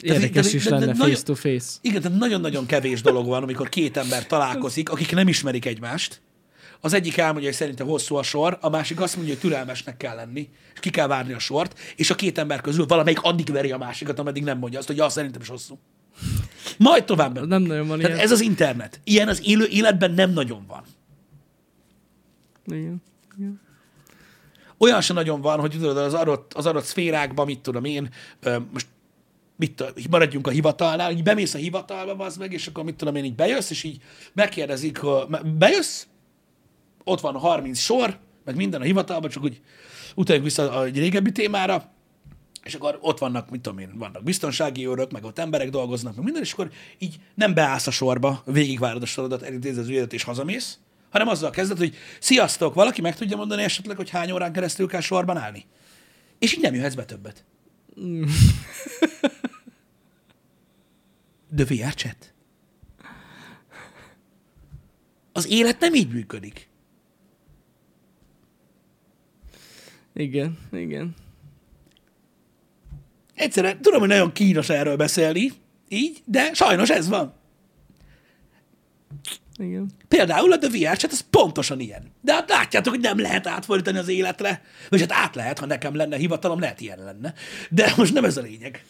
Érdekes de- is de- de lenne nagyon- face to face. Igen, tehát nagyon-nagyon kevés dolog van, amikor két ember találkozik, akik nem ismerik egymást. Az egyik elmondja, hogy szerintem hosszú a sor, a másik azt mondja, hogy türelmesnek kell lenni, és ki kell várni a sort, és a két ember közül valamelyik addig veri a másikat, ameddig nem mondja azt, hogy ja, szerintem is hosszú. Majd tovább. Nem nagyon van Tehát ilyen. ez az internet. Ilyen az élő életben nem nagyon van. Igen. Igen. olyan sem nagyon van, hogy tudod, az adott, az adott szférákban, mit tudom én, most mit tudom, maradjunk a hivatalnál, így bemész a hivatalba, az meg, és akkor mit tudom én, így bejössz, és így megkérdezik, hogy bejössz, ott van 30 sor, meg minden a hivatalban, csak úgy utaljunk vissza egy régebbi témára, és akkor ott vannak, mit tudom én, vannak biztonsági őrök, meg ott emberek dolgoznak, meg minden, és akkor így nem beállsz a sorba, végigvárod a sorodat, elintézed az ügyet és hazamész, hanem azzal kezded, hogy sziasztok, valaki meg tudja mondani esetleg, hogy hány órán keresztül kell sorban állni? És így nem jöhetsz be többet. De VR chat? Az élet nem így működik. Igen, igen. Egyszerűen tudom, hogy nagyon kínos erről beszélni, így, de sajnos ez van. Igen. Például a The VR chat, az pontosan ilyen. De hát látjátok, hogy nem lehet átfordítani az életre. Vagy hát át lehet, ha nekem lenne hivatalom, lehet ilyen lenne. De most nem ez a lényeg.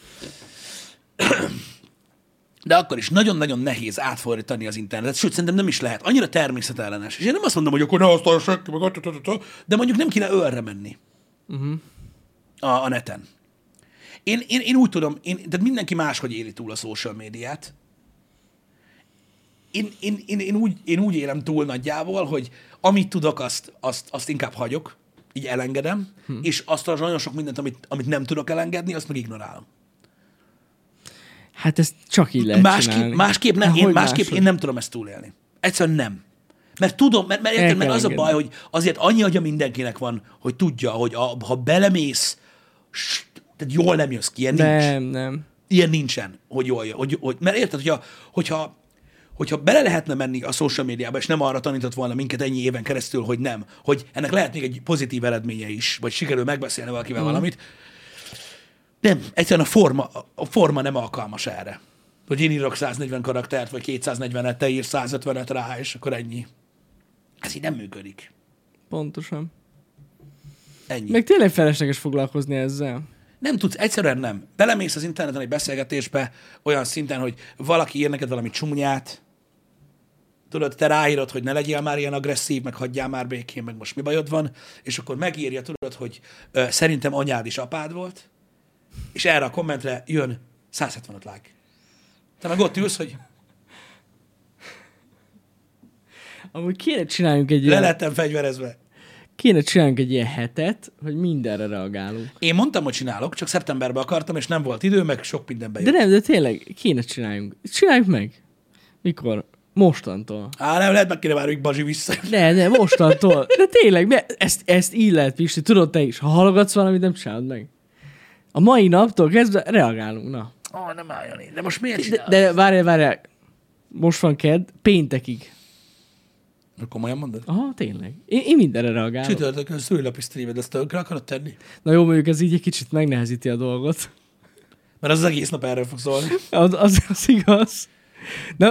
De akkor is nagyon-nagyon nehéz átfordítani az internetet, sőt, szerintem nem is lehet. Annyira természetellenes. És én nem azt mondom, hogy akkor ne használja senki, meg de mondjuk nem kéne ölre menni Uh-huh. a, a neten. Én, én, én úgy tudom, én, tehát mindenki máshogy éli túl a social médiát. Én, én, én, én, úgy, én úgy élem túl nagyjából, hogy amit tudok, azt, azt, azt inkább hagyok, így elengedem, hm. és azt az nagyon sok mindent, amit, amit nem tudok elengedni, azt meg ignorálom. Hát ezt csak így lehet Másképp, csinálni. másképp, nem, én, másképp máshogy? én nem tudom ezt túlélni. Egyszerűen nem. Mert tudom, mert, mert, érted, El mert az a engedni. baj, hogy azért annyi agya mindenkinek van, hogy tudja, hogy a, ha belemész, tehát jól nem jössz ki, ilyen nincs. Nem, nem. Ilyen nincsen, hogy jól jön. Hogy, hogy, mert érted, hogyha, hogyha, hogyha bele lehetne menni a social médiába, és nem arra tanított volna minket ennyi éven keresztül, hogy nem, hogy ennek lehet még egy pozitív eredménye is, vagy sikerül megbeszélni valakivel mm. valamit. Nem, egyszerűen a forma, a forma nem alkalmas erre. Hogy én írok 140 karaktert, vagy 240-et, te írsz 150-et rá, és akkor ennyi. Ez így nem működik. Pontosan. Ennyi. Meg tényleg felesleges foglalkozni ezzel. Nem tudsz, egyszerűen nem. Belemész az interneten egy beszélgetésbe olyan szinten, hogy valaki ír neked valami csúnyát, tudod, te ráírod, hogy ne legyél már ilyen agresszív, meg hagyjál már békén, meg most mi bajod van, és akkor megírja, tudod, hogy ö, szerintem anyád is apád volt, és erre a kommentre jön 175 like. Te meg ott ülsz, hogy Amúgy kéne csináljunk egy le ilyen, lettem fegyverezve. kéne csináljunk egy ilyen hetet, hogy mindenre reagálunk. Én mondtam, hogy csinálok, csak szeptemberben akartam, és nem volt idő, meg sok mindenbe De jött. nem, de tényleg kéne csináljunk. Csináljuk meg. Mikor? Mostantól. Á, nem, lehet meg kéne várni, hogy Bazsi vissza. Ne, ne, mostantól. De tényleg, mert ezt, ezt így lehet, Pisti, tudod te is. Ha hallgatsz valamit, nem csinálod meg. A mai naptól kezdve reagálunk, na. Ó, oh, nem álljon én. De most miért De, de várjál, várjál. Most van kedd, péntekig. Komolyan mondod? Aha, tényleg. Én, én mindenre reagálok. Csütörtökön szülinapi streamed, ezt tönkre akarod tenni? Na jó, mondjuk ez így egy kicsit megnehezíti a dolgot. Mert az, az egész nap erről fog szólni. Az, az, az igaz. Na,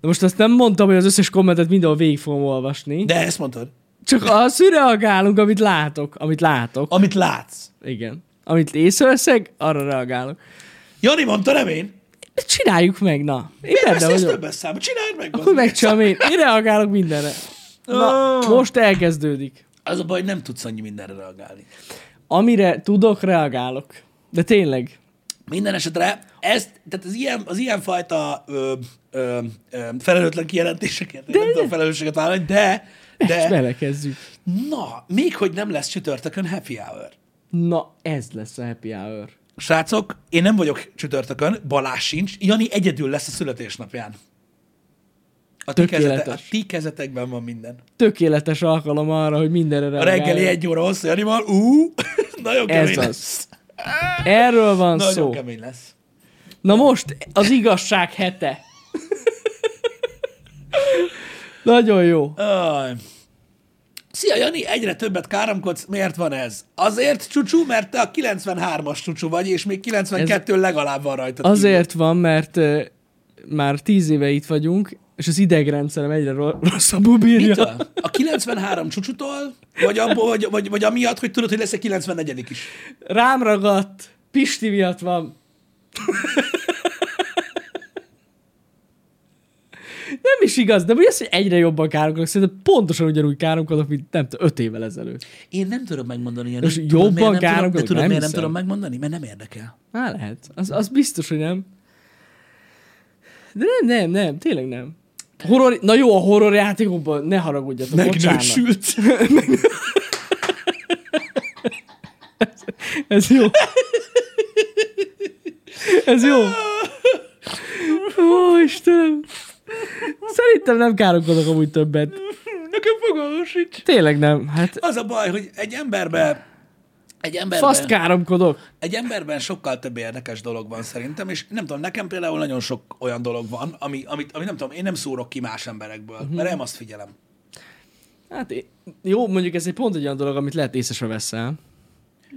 de most azt nem mondtam, hogy az összes kommentet mindenhol végig fogom olvasni. De... De ezt mondtad. Csak az, hogy reagálunk, amit látok. Amit látok. Amit látsz. Igen. Amit észreveszek, arra reagálok. Jani mondta, nem én. Csináljuk meg, na. Én Miért benne vagyok. többes számba? Csináld meg. Akkor megcsinálom én. Én reagálok mindenre. Na, Ah. most elkezdődik. Az a baj, nem tudsz annyi mindenre reagálni. Amire tudok, reagálok. De tényleg. Minden esetre ezt, tehát az ilyen, az ilyen fajta ö, ö, ö, felelőtlen kijelentéseket, de, nem tudom felelősséget vállalni, de, De... de Belekezdjük. na, még hogy nem lesz csütörtökön happy hour. Na, ez lesz a happy hour. Srácok, én nem vagyok csütörtökön, Balázs sincs, Jani egyedül lesz a születésnapján. A ti, kezete, a ti kezetekben van minden. Tökéletes alkalom arra, hogy mindenre A reagáljak. reggeli egy óra hosszú Janival, ú, [laughs] nagyon Ez kemény az. lesz. Erről van Nagyon szó. kemény lesz. Na most az igazság hete. [laughs] Nagyon jó. Aj. Szia, Jani, egyre többet káromkodsz. Miért van ez? Azért, csúcsú, mert te a 93-as csúcsú vagy, és még 92 ez... legalább van kívül. Azért van, mert uh, már tíz éve itt vagyunk, és az idegrendszerem egyre ro- rosszabbul bírja. Mitől? A 93 csúcsútól? Vagy, abból, vagy, vagy, vagy amiatt, hogy tudod, hogy lesz egy 94 is? Rám ragadt. Pisti miatt van. Nem is igaz, de mi az, hogy egyre jobban káromkodok? Szerintem pontosan ugyanúgy káromkodok, mint nem tudom, öt évvel ezelőtt. Én nem tudom megmondani, Jani. Most Tudod, jobban tudom, de káromkodok? tudod, Nem miért nem tudom megmondani? Mert nem érdekel. Á, lehet. Az, az biztos, hogy nem. De nem, nem, nem, tényleg nem. Horror, na jó, a horror játékokban ne haragudjatok, bocsánat. Megnősült. Ez jó. Ez jó. Ó, Istenem. Szerintem nem káromkodok amúgy többet. Nekem fogalmam sincs. Tényleg nem. Hát Az a baj, hogy egy emberbe egy emberben, faszt káromkodok. egy emberben sokkal több érdekes dolog van szerintem, és nem tudom, nekem például nagyon sok olyan dolog van, ami, amit, ami nem tudom, én nem szórok ki más emberekből, uh-huh. mert nem azt figyelem. Hát jó, mondjuk ez egy pont egy olyan dolog, amit lehet észre se veszel.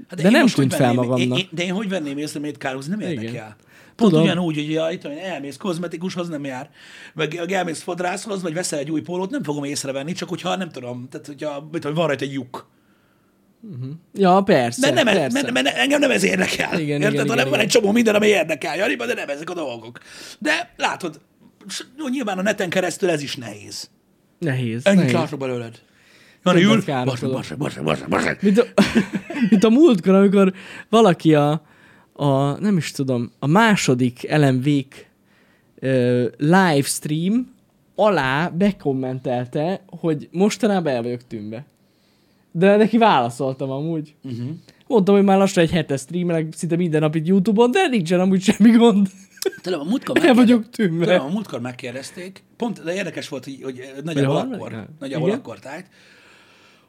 Hát De nem most tűnt fel magamnak. Én, én, de én hogy venném észre, miért kárhoz, nem érdekel. Igen. Pont Tudom. ugyanúgy, hogy ja, itt elmész kozmetikushoz, nem jár, meg elmész fodrászhoz, vagy veszel egy új pólót, nem fogom észrevenni, csak hogyha nem tudom, tehát hogyha mit tudom, van rajta egy lyuk. Ja, persze. Mert, nem, persze. mert, mert engem nem ez érdekel. Igen, Érted? igen, igen, van egy csomó minden, ami érdekel, Janiba, de nem ezek a dolgok. De látod, nyilván a neten keresztül ez is nehéz. Nehéz. Nehéz. látok belőled. Jani ül, basra, basra, basra, basra, basra. Mint a, [laughs] mint a múltkor, amikor valaki a, a nem is tudom, a második ö, livestream alá bekommentelte, hogy mostanában el vagyok tűnve. De neki válaszoltam amúgy. Uh-huh. Mondtam, hogy már lassan egy hete streamelek szinte minden nap itt Youtube-on, de nincsen amúgy semmi gond. Tudom, a múltkor [laughs] El megkérdez- vagyok tűnve. Tudom, a múltkor megkérdezték, pont, de érdekes volt, hogy, hogy nagyjából akkor, nagyjából akkor tájt,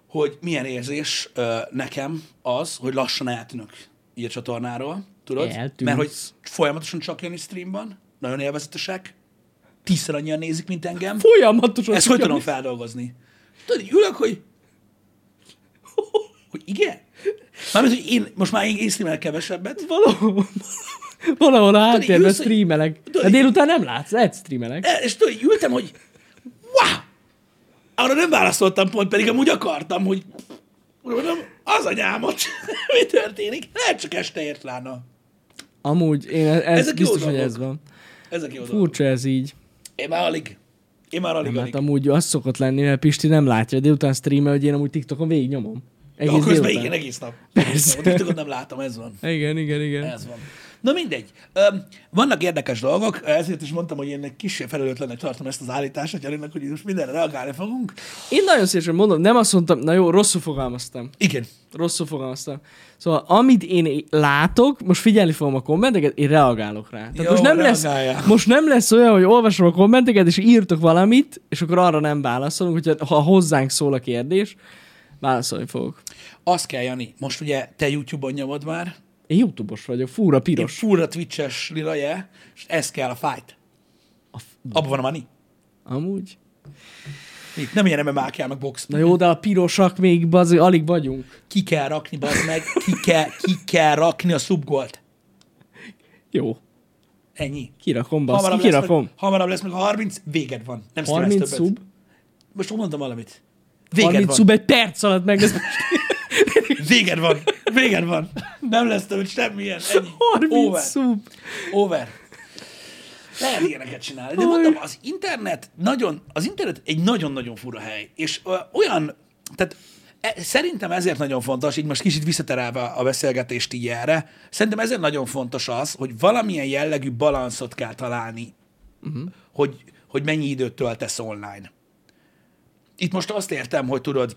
hogy milyen érzés ö, nekem az, hogy lassan eltűnök így a csatornáról, tudod? Eltűnsz. Mert hogy folyamatosan csak Jani stream van, nagyon élvezetesek, tízszer annyian nézik, mint engem. Folyamatosan. Ezt hogy tudom feldolgozni? Tudod, ülök, hogy hogy igen? Mármint, hogy én most már én, én streamelek kevesebbet, Valahol, valahol a háttérben streamelek. tudod, De délután nem látsz, lehet streamelek. E, és tudod, ültem, hogy wow! Arra nem válaszoltam pont, pedig amúgy akartam, hogy mondom, az anyámot, [laughs] mi történik? Lehet csak este ért lána. Amúgy, én ez, Ezek biztos, hogy dolgok. ez van. Ezek jó dolgok. Furcsa ez így. Én már alig. Én már alig, Nem, alig. hát amúgy az szokott lenni, mert Pisti nem látja, délután streamel, hogy én amúgy TikTokon végig nyomom. Egész Jó, közben igen, egész nap. Persze. A TikTokot nem látom, ez van. Igen, igen, igen. Ez van. Na mindegy. Vannak érdekes dolgok, ezért is mondtam, hogy én egy kis felelőtlennek tartom ezt az állítást, hogy Janinak, hogy most mindenre reagálni fogunk. Én nagyon szívesen mondom, nem azt mondtam, na jó, rosszul fogalmaztam. Igen. Rosszul fogalmaztam. Szóval, amit én látok, most figyelni fogom a kommenteket, én reagálok rá. Tehát Jó, most, nem lesz, most nem lesz olyan, hogy olvasom a kommenteket, és írtok valamit, és akkor arra nem válaszolunk, hogyha ha hozzánk szól a kérdés, válaszolni fogok. Az kell, Jani, most ugye te YouTube-on nyomod már, Én YouTube-os vagyok, fúra én piros. furra twitches lila je, és ez kell a fight. A f- Abban van a money. Amúgy. Itt nem ilyen MMA kell, meg box. Na jó, de a pirosak még bazzi, alig vagyunk. Ki kell rakni, bazd meg, ki kell, ki kell rakni a subgolt. Jó. Ennyi. Kirakom, basszi, Hamarabb lesz, meg, kirakom. hamarabb lesz meg a 30, véged van. Nem stressz 30 többet. szub. Most mondtam valamit. Véged 30 van. szub egy perc alatt meg [laughs] [laughs] Véged van. Véged van. Nem lesz több semmilyen. Ennyi. 30 Over. szub. Over. Lehet ilyeneket csinálni. De mondom, az internet nagyon, az internet egy nagyon-nagyon fura hely. És olyan, tehát e, szerintem ezért nagyon fontos, így most kicsit visszaterelve a beszélgetést így erre, szerintem ezért nagyon fontos az, hogy valamilyen jellegű balanszot kell találni, uh-huh. hogy, hogy mennyi időt töltesz online. Itt most azt értem, hogy tudod,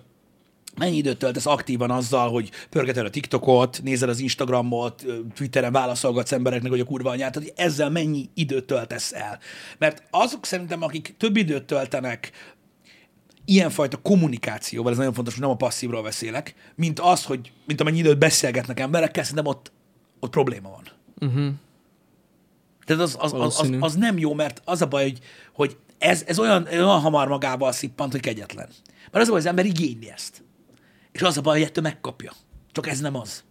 mennyi időt töltesz aktívan azzal, hogy pörgeted a TikTokot, nézed az Instagramot, Twitteren válaszolgatsz embereknek, hogy a kurva anyát, hogy ezzel mennyi időt töltesz el. Mert azok szerintem, akik több időt töltenek ilyenfajta kommunikációval, ez nagyon fontos, hogy nem a passzívról beszélek, mint az, hogy mint amennyi időt beszélgetnek emberekkel, szerintem ott, ott probléma van. Uh-huh. Tehát az, az, az, az, az nem jó, mert az a baj, hogy, hogy ez, ez olyan, olyan hamar magával szippant, hogy kegyetlen. Mert az a baj, az ember igényli ezt. És az a baj, hogy ettől megkapja. Csak ez nem az.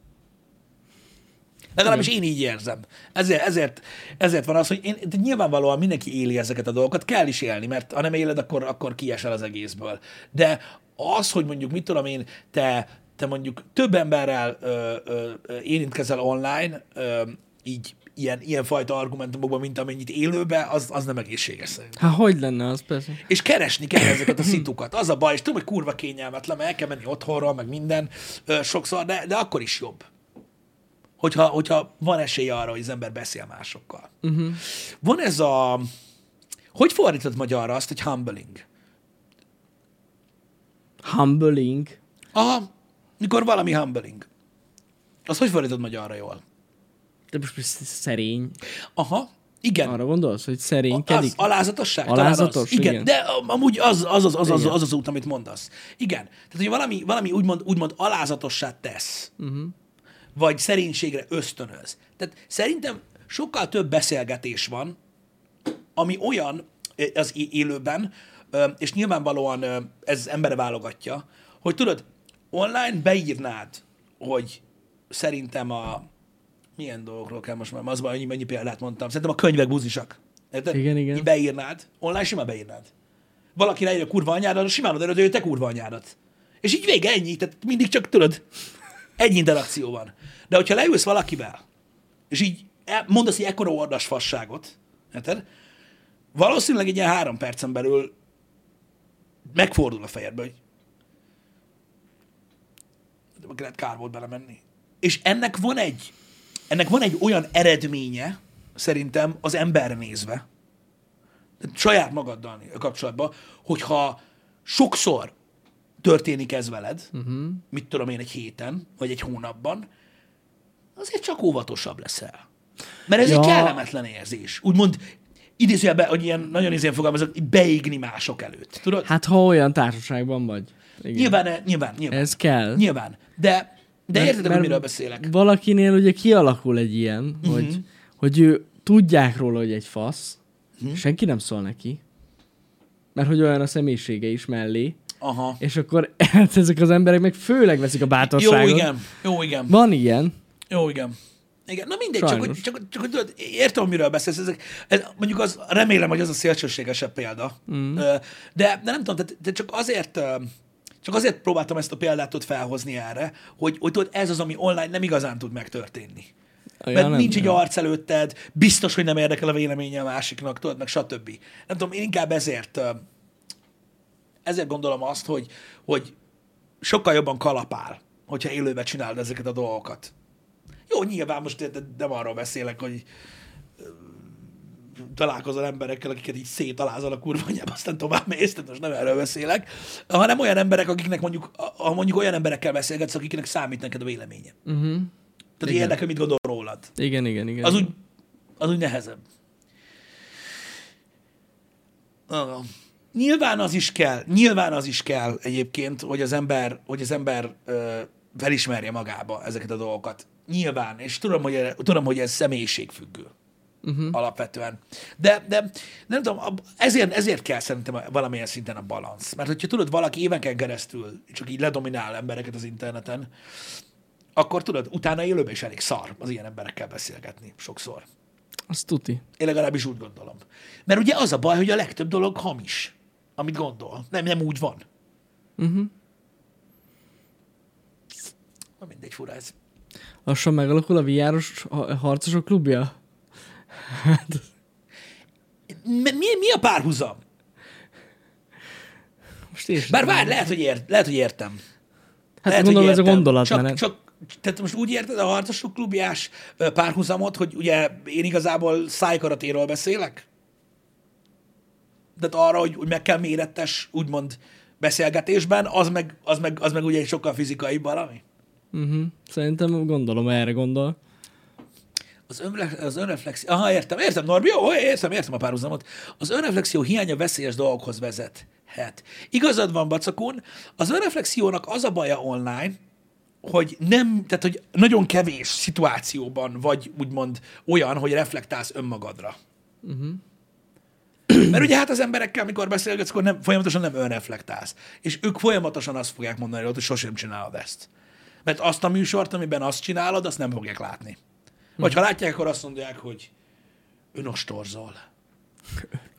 Legalábbis én így érzem. Ezért, ezért, ezért van az, hogy én, de nyilvánvalóan mindenki éli ezeket a dolgokat, kell is élni, mert ha nem éled, akkor, akkor kiesel az egészből. De az, hogy mondjuk, mit tudom én, te, te mondjuk több emberrel ö, ö, érintkezel online, ö, így ilyen, ilyen fajta argumentumokban, mint amennyit élőbe, az, az nem egészséges szerintem. Hát hogy lenne az persze? És keresni kell ezeket a szitukat. Az a baj, és tudom, hogy kurva kényelmetlen, mert el kell menni otthonról, meg minden ö, sokszor, de, de akkor is jobb. Hogyha, hogyha van esély arra, hogy az ember beszél másokkal. Uh-huh. Van ez a... Hogy fordítod magyarra azt, hogy humbling? Humbling. Aha, mikor valami humbling. Az hogy fordítod magyarra jól? De most most szerény. Aha, igen. Arra gondolsz, hogy Az, szerénykedik? alázatosság? talán Alázatos, az. Igen, igen. de am- amúgy az az, az, az, az, az, az út, amit mondasz. Igen. Tehát, hogy valami, valami úgymond, úgymond alázatossá tesz, uh-huh. vagy szerénységre ösztönöz. Tehát szerintem sokkal több beszélgetés van, ami olyan az élőben, és nyilvánvalóan ez embere válogatja, hogy tudod, online beírnád, hogy szerintem a milyen dolgokról kell most már, az baj, hogy mennyi példát mondtam. Szerintem a könyvek buzisak. Érted? Igen, igen. Beírnád, online simán beírnád. Valaki ráír a kurva anyádat, simán oda hogy te kurva anyádat. És így vége, ennyi. Tehát mindig csak tudod, egy interakció van. De hogyha leülsz valakivel, és így el- mondasz egy ekkora ordas fasságot, érted? Valószínűleg egy ilyen három percen belül megfordul a fejedbe, hogy de lehet kár volt belemenni. És ennek van egy, ennek van egy olyan eredménye, szerintem az emberre nézve, saját magaddal kapcsolatban, hogyha sokszor történik ez veled, uh-huh. mit tudom én, egy héten, vagy egy hónapban, azért csak óvatosabb leszel. Mert ez ja. egy kellemetlen érzés. Úgymond idézőjelben, hogy ilyen nagyon izén fogalmazott, beégni mások előtt. Tudod? Hát, Hát ha olyan társaságban vagy. Igen. nyilván, nyilván, nyilván. Ez kell. Nyilván. De, de Mert- érted, hogy miről beszélek? Valakinél ugye kialakul egy ilyen, uh-huh. hogy, hogy ő tudják róla, hogy egy fasz, uh-huh. senki nem szól neki, mert hogy olyan a személyisége is mellé, Aha. és akkor [laughs] hát ezek az emberek meg főleg veszik a Jó, bátorságot. igen. Jó, igen. Van ilyen. Jó, igen. Igen, na mindegy, csak Sajnos. csak, csak hogy tudod, értem, miről beszélsz. Ezek, ez, mondjuk az, remélem, hogy az a szélsőségesebb példa. Mm. De, de nem tudom, de, de csak azért csak azért próbáltam ezt a példát ott felhozni erre, hogy, hogy tudod, ez az, ami online nem igazán tud megtörténni. Ja, Mert nem, nincs egy arc előtted, biztos, hogy nem érdekel a véleménye a másiknak, tudod, meg stb. Nem tudom, én inkább ezért, ezért gondolom azt, hogy, hogy sokkal jobban kalapál, hogyha élőben csinálod ezeket a dolgokat. Jó, nyilván most nem arról beszélek, hogy találkozol emberekkel, akiket így szétalázol a kurva anyába, aztán tovább mész, tehát most nem erről beszélek, hanem olyan emberek, akiknek mondjuk, a- mondjuk olyan emberekkel beszélgetsz, akiknek számít neked a véleménye. Uh-huh. Tehát Igen. érdekel, mit gondol rólad. Igen, igen, igen. Az úgy, az úgy nehezebb. Ah. Nyilván az is kell, nyilván az is kell egyébként, hogy az ember, hogy az ember ö, felismerje magába ezeket a dolgokat. Nyilván, és tudom, hogy, tudom, hogy ez személyiségfüggő. Uh-huh. alapvetően. De, de nem tudom, ezért, ezért kell szerintem valamilyen szinten a balansz. Mert hogyha tudod, valaki éveken keresztül csak így ledominál embereket az interneten, akkor tudod, utána élőben is elég szar az ilyen emberekkel beszélgetni sokszor. Azt tuti. Én legalábbis úgy gondolom. Mert ugye az a baj, hogy a legtöbb dolog hamis, amit gondol. Nem, nem úgy van. Uh-huh. Na mindegy, fura ez. Lassan megalakul a ha- harcosok klubja? Mi, mi, mi a párhuzam? Most én sem Bár várj, lehet, hogy, ért, lehet, hogy értem. Hát lehet, gondolom ez a értem. gondolatmenet. Csak, csak, tehát most úgy érted a harcosok klubjás párhuzamot, hogy ugye én igazából szájkaratéról beszélek? Tehát arra, hogy, hogy meg kell mérettes, úgymond beszélgetésben, az meg, az meg, az meg ugye egy sokkal fizikai valami. Uh-huh. Szerintem gondolom, erre gondol. Az, önre, az önreflexió... Aha, értem, értem, Norbi, jó, értem, értem a párhuzamot. Az önreflexió hiánya veszélyes dolgokhoz vezethet. Igazad van, Bacakun, az önreflexiónak az a baja online, hogy nem, tehát hogy nagyon kevés szituációban vagy úgymond olyan, hogy reflektálsz önmagadra. Uh-huh. Mert ugye hát az emberekkel, amikor beszélgetsz, akkor nem, folyamatosan nem önreflektálsz. És ők folyamatosan azt fogják mondani, hogy sosem csinálod ezt. Mert azt a műsort, amiben azt csinálod, azt nem fogják látni. Vagy ha látják, akkor azt mondják, hogy önostorzol.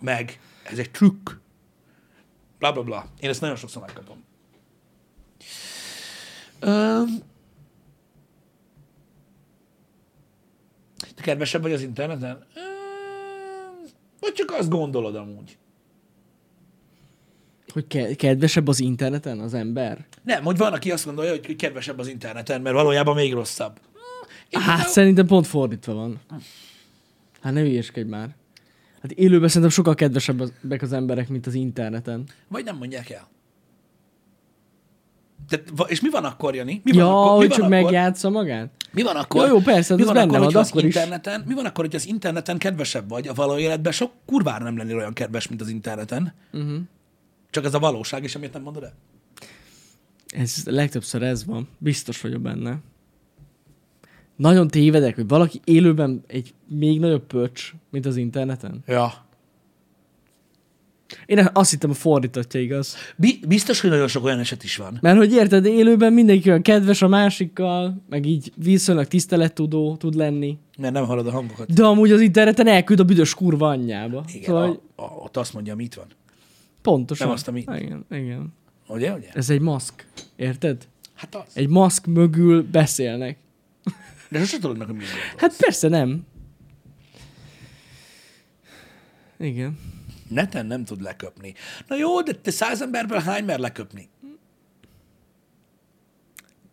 Meg ez egy trükk. Bla, bla, bla. Én ezt nagyon sokszor megkapom. Um, te kedvesebb vagy az interneten? Öm, Vagy csak azt gondolod amúgy? Hogy ke- kedvesebb az interneten az ember? Nem, hogy van, aki azt gondolja, hogy kedvesebb az interneten, mert valójában még rosszabb. Én Hát például- szerintem pont fordítva van. Hát ne hülyeskedj már. Hát élőben szerintem sokkal kedvesebbek az emberek, mint az interneten. Vagy nem mondják el. De, és mi van akkor, Jani? Mi Ja, van akkor, mi hogy van csak akkor, megjátsza magát? Mi van akkor? Ja, jó, persze, mi van benne akkor, van, az akkor is. interneten, Mi van akkor, hogy az interneten kedvesebb vagy, a való életben sok kurvára nem lennél olyan kedves, mint az interneten. Uh-huh. Csak ez a valóság, és amiért nem mondod el? Ez legtöbbször ez van. Biztos vagyok benne. Nagyon tévedek, hogy valaki élőben egy még nagyobb pöcs, mint az interneten. Ja. Én azt hittem a fordítottja igaz. Bi- biztos, hogy nagyon sok olyan eset is van. Mert hogy érted, élőben mindenki olyan kedves a másikkal, meg így viszonylag tisztelettudó tud lenni. Mert nem hallod a hangokat. De amúgy az interneten elküld a büdös kurva anyjába. Igen, Szóval, a, a, ott azt mondja, mit van. pontosan. nem azt, ami- Igen, igen. Ugye, ugye? Ez egy maszk. Érted? Hát az. Egy maszk mögül beszélnek. De sosem tudod meg, hogy mi van. Hát persze nem. Igen. Neten nem tud leköpni. Na jó, de te száz emberből hány mer leköpni?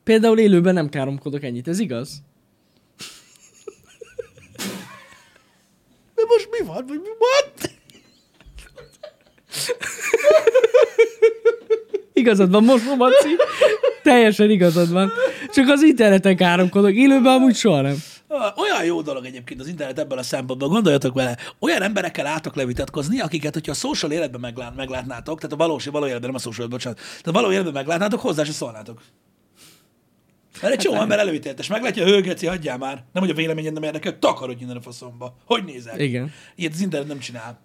Például élőben nem káromkodok ennyit, ez igaz? De most mi van? Vagy mi what? Igazad van, most Romanci. Teljesen igazad van. Csak az interneten káromkodok, élőben amúgy soha nem. Olyan jó dolog egyébként az internet ebből a szempontból, gondoljatok vele, olyan emberekkel álltok levitatkozni, akiket, hogyha a social életben meglát, meglátnátok, tehát a valós, való életben, nem a social, bocsánat, tehát a való életben meglátnátok, hozzá se szólnátok. Mert egy csomó ember előítéletes, meglátja, hőgeci, hagyjál már. Nem, hogy a véleményed nem érdekel, takarodj innen a faszomba. Hogy nézel? Igen. Ilyet az internet nem csinál.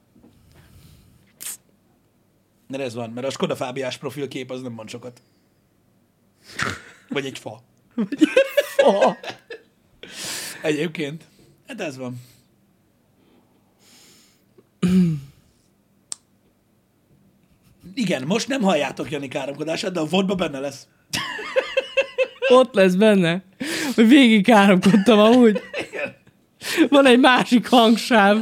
Mert ez van, mert a Skoda Fábiás profilkép az nem mond sokat. Vagy egy fa. Oh. Egyébként. Hát ez van. Igen, most nem halljátok Jani káromkodását, de a vodba benne lesz. Ott lesz benne, hogy végig káromkodtam amúgy. Van egy másik hangsáv.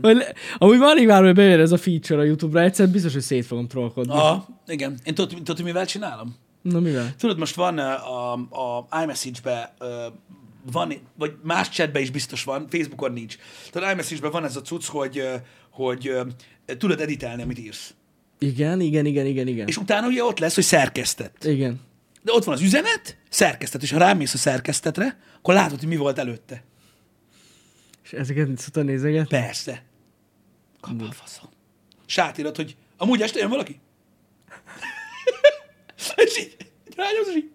Vagy le... Amúgy van alig már, hogy bejön ez a feature a YouTube-ra, egyszer biztos, hogy szét fogom trollkodni. Aha, igen. Én tudod, tudod, mivel csinálom? Na mivel? Tudod, most van a, a iMessage-be, van, vagy más chatbe is biztos van, Facebookon nincs. Tehát iMessage-ben van ez a cucc, hogy, hogy tudod editálni, amit írsz. Igen, igen, igen, igen, igen. És utána ugye ott lesz, hogy szerkesztett. Igen. De ott van az üzenet, szerkesztett, és ha rámész a szerkesztetre, akkor látod, hogy mi volt előtte. És ezeket szoktad nézegetni? Persze. Kap a faszom. És átírod, hogy amúgy este jön valaki? És így, rányomsz, és így,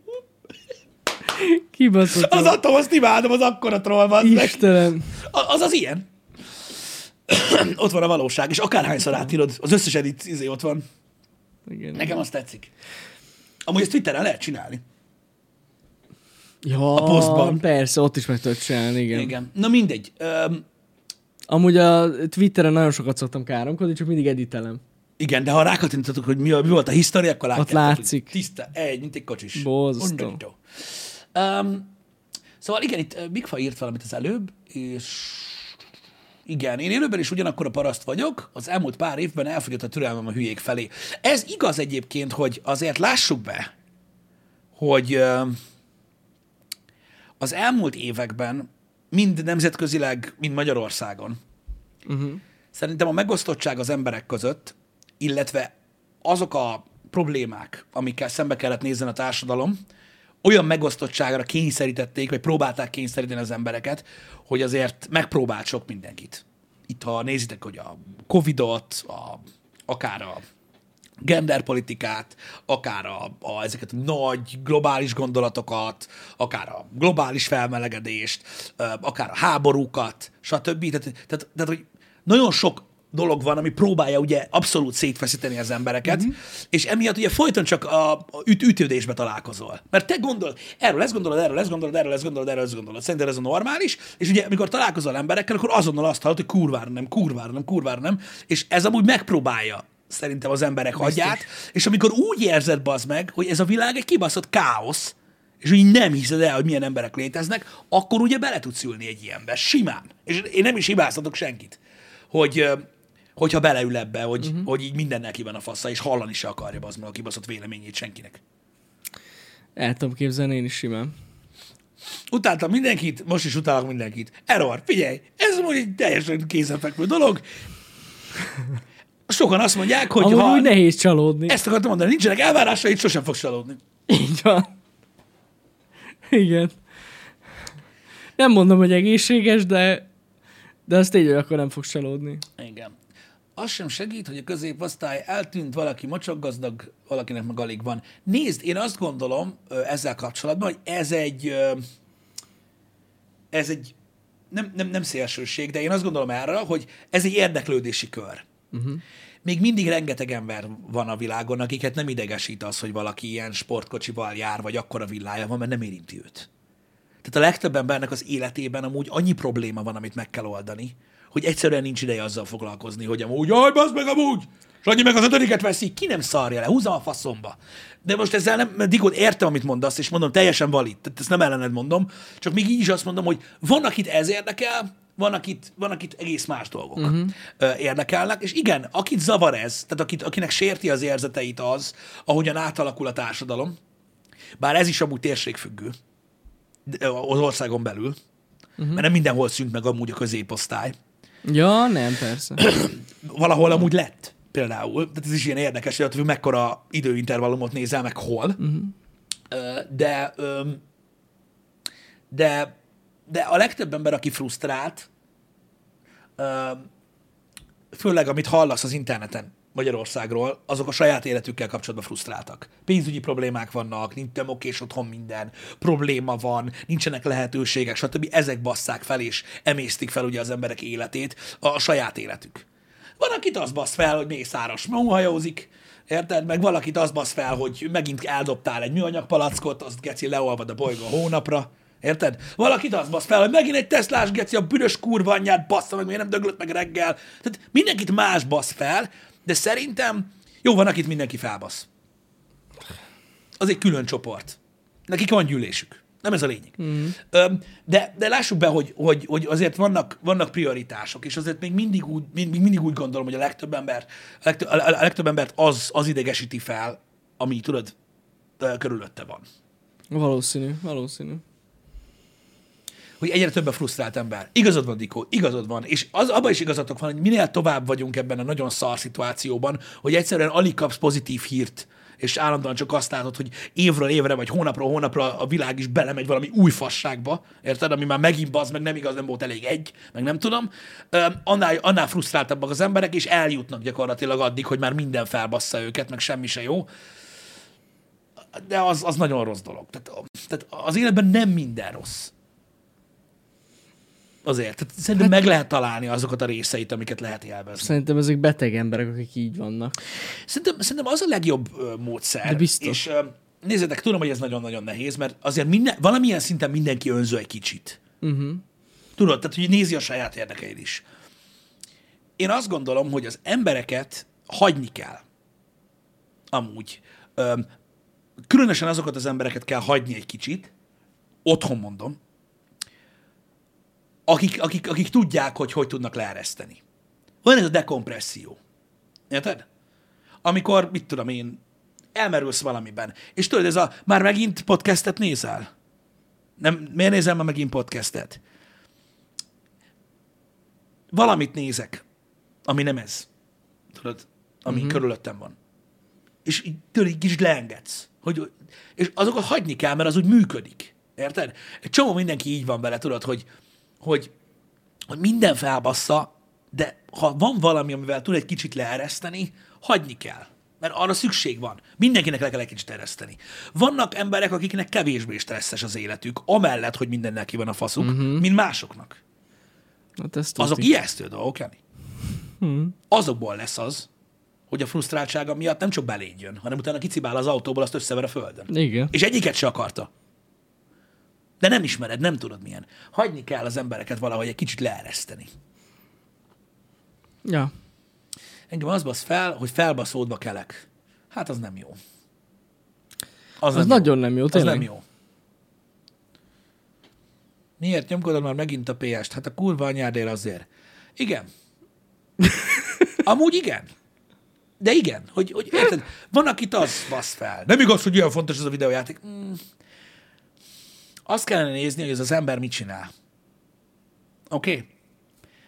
Kibaszott. az atom, azt imádom, az akkora troll van. Istenem. Az az ilyen. [clears throat] ott van a valóság, és akárhányszor átírod, az összes edit izé ott van. Igen. Nekem azt tetszik. Amúgy ezt Twitteren lehet csinálni. Ja, a posztban. persze, ott is meg tudod csinálni, igen. Igen. Na mindegy. Öm, Amúgy a Twitteren nagyon sokat szoktam káromkodni, csak mindig editelem. Igen, de ha rákattintotok, hogy mi, mi volt a history, akkor látjátok, látszik. hogy Tiszta, egy, mint egy kocsis. Borzasztó. Um, szóval igen, itt Bigfa írt valamit az előbb, és igen, én élőben is ugyanakkor a paraszt vagyok, az elmúlt pár évben elfogyott a türelmem a hülyék felé. Ez igaz egyébként, hogy azért lássuk be, hogy az elmúlt években, mind nemzetközileg, mind Magyarországon, Uh-huh. szerintem a megosztottság az emberek között, illetve azok a problémák, amikkel szembe kellett nézzen a társadalom, olyan megosztottságra kényszerítették, vagy próbálták kényszeríteni az embereket, hogy azért megpróbált sok mindenkit. Itt, ha nézitek, hogy a Covidot, a, akár a genderpolitikát, akár a, a, ezeket a nagy globális gondolatokat, akár a globális felmelegedést, akár a háborúkat, stb. Tehát, tehát, tehát hogy nagyon sok dolog van, ami próbálja ugye abszolút szétfeszíteni az embereket, uh-huh. és emiatt ugye folyton csak a, a üt, ütődésbe találkozol. Mert te gondol, erről ezt gondolod, erről ezt gondolod, erről ezt gondolod, erről ezt gondolod. Szerinted ez a normális, és ugye amikor találkozol emberekkel, akkor azonnal azt hallod, hogy kurvára nem, kurvára nem, kurvára nem, és ez amúgy megpróbálja szerintem az emberek agyát, és amikor úgy érzed, bazd meg, hogy ez a világ egy kibaszott káosz, és úgy nem hiszed el, hogy milyen emberek léteznek, akkor ugye bele tudsz ülni egy ilyenbe, simán. És én nem is hibáztatok senkit, hogy hogyha beleül ebbe, hogy, uh-huh. hogy így mindennek ki van a fasza, és hallani se akarja az meg a kibaszott véleményét senkinek. El tudom képzelni én is simán. Utáltam mindenkit, most is utálok mindenkit. Error, figyelj, ez amúgy egy teljesen kézenfekvő dolog. Sokan azt mondják, hogy Amúgy ha... úgy nehéz csalódni. Ezt akartam mondani, nincsenek elvárásaid, sosem fogsz csalódni. Így van. Igen. Nem mondom, hogy egészséges, de, de az tény, hogy akkor nem fogsz csalódni. Igen. Az sem segít, hogy a középosztály eltűnt, valaki mocsokgazdag, valakinek meg alig van. Nézd, én azt gondolom ezzel kapcsolatban, hogy ez egy, ez egy nem, nem, nem szélsőség, de én azt gondolom erre, hogy ez egy érdeklődési kör. Uh-huh. Még mindig rengeteg ember van a világon, akiket nem idegesít az, hogy valaki ilyen sportkocsival jár, vagy akkora villája van, mert nem érinti őt. Tehát a legtöbb embernek az életében amúgy annyi probléma van, amit meg kell oldani, hogy egyszerűen nincs ideje azzal foglalkozni, hogy amúgy, jaj, bazd meg amúgy, Sanyi meg az ötödiket veszi, ki nem szarja le, húzza a faszomba. De most ezzel nem, mert Digod, értem, amit mondasz, és mondom, teljesen valid, tehát ezt nem ellened mondom, csak még így is azt mondom, hogy van, akit ez érdekel, van, akit, van, akit egész más dolgok uh-huh. érdekelnek, és igen, akit zavar ez, tehát akit, akinek sérti az érzeteit az, ahogyan átalakul a társadalom, bár ez is amúgy térségfüggő, az országon belül, uh-huh. mert nem mindenhol szűnt meg amúgy a középosztály. Ja, nem, persze. [clears throat] Valahol amúgy lett például, tehát ez is ilyen érdekes, hogy mekkora időintervallumot nézel meg hol, uh-huh. de, de, de a legtöbb ember, aki frusztrált, főleg amit hallasz az interneten Magyarországról, azok a saját életükkel kapcsolatban frusztráltak. Pénzügyi problémák vannak, nincs nem okés otthon minden, probléma van, nincsenek lehetőségek, stb. Ezek basszák fel és emésztik fel ugye az emberek életét, a saját életük. Van, akit az bassz fel, hogy mészáros móhajózik, érted? Meg valakit az bassz fel, hogy megint eldobtál egy műanyag palackot, azt geci leolvad a bolygó hónapra. Érted? Valakit az basz fel, hogy megint egy Teslás geci a büdös kurva anyját bassza meg, miért nem döglött meg reggel. Tehát mindenkit más basz fel, de szerintem jó van, akit mindenki felbasz. Az egy külön csoport. Nekik van gyűlésük. Nem ez a lényeg. Mm. De, de lássuk be, hogy, hogy, hogy azért vannak, vannak prioritások, és azért még mindig úgy, még mindig úgy gondolom, hogy a legtöbb, ember, a legtöbb, a legtöbb embert az, az idegesíti fel, ami tudod, körülötte van. Valószínű, valószínű. Hogy egyre több a frusztrált ember. Igazad van, Dikó, igazad van, és az, abban is igazatok van, hogy minél tovább vagyunk ebben a nagyon szar szituációban, hogy egyszerűen alig kapsz pozitív hírt, és állandóan csak azt látod, hogy évről évre, vagy hónapról hónapra a világ is belemegy valami új fasságba, érted? Ami már megint bazd, meg nem igaz, nem volt elég egy, meg nem tudom. Annál, annál frusztráltabbak az emberek, és eljutnak gyakorlatilag addig, hogy már minden felbassza őket, meg semmi se jó. De az, az nagyon rossz dolog. Tehát, tehát az életben nem minden rossz. Azért. Tehát szerintem hát, meg lehet találni azokat a részeit, amiket lehet élvezni. Szerintem ezek beteg emberek, akik így vannak. Szerintem, szerintem az a legjobb módszer. De biztos. És nézzétek, tudom, hogy ez nagyon-nagyon nehéz, mert azért minden, valamilyen szinten mindenki önző egy kicsit. Uh-huh. Tudod, tehát hogy nézi a saját érdekeid is. Én azt gondolom, hogy az embereket hagyni kell. Amúgy. Különösen azokat az embereket kell hagyni egy kicsit, otthon mondom, akik, akik, akik tudják, hogy hogy tudnak leereszteni. Van ez a dekompresszió. Érted? Amikor, mit tudom én, elmerülsz valamiben. És tudod, ez a, már megint podcastet nézel? Nem, miért nézel már megint podcastet? Valamit nézek, ami nem ez. Tudod? Ami Mhm. mm-hmm. körülöttem van. És így, tudod, így kicsit leengedsz. Hogy, és azokat hagyni kell, mert az úgy működik. Érted? Egy csomó mindenki így van vele, tudod, hogy, hogy, hogy minden felbassza, de ha van valami, amivel tud egy kicsit leereszteni, hagyni kell. Mert arra szükség van. Mindenkinek le kell egy kicsit ereszteni. Vannak emberek, akiknek kevésbé stresszes az életük, amellett, hogy mindennek ki van a faszuk, uh-huh. mint másoknak. Hát ezt Azok tuti. ijesztő dolgok, Jani. Hmm. Azokból lesz az, hogy a frusztráltsága miatt nem csak beléd jön, hanem utána kicibál az autóból, azt összever a földön. Igen. És egyiket se akarta. De nem ismered, nem tudod milyen. Hagyni kell az embereket valahogy egy kicsit leereszteni. Ja. Engem az basz fel, hogy felbaszódva kelek. Hát az nem jó. Az, Az nem nagyon nem jó, jó. Az tényleg. nem jó. Miért nyomkodod már megint a PS-t? Hát a kurva anyádért azért. Igen. [laughs] Amúgy igen. De igen, hogy, hogy érted, van, akit az basz fel. Nem igaz, hogy olyan fontos ez a videójáték. Mm. Azt kellene nézni, hogy ez az ember mit csinál. Oké? Okay?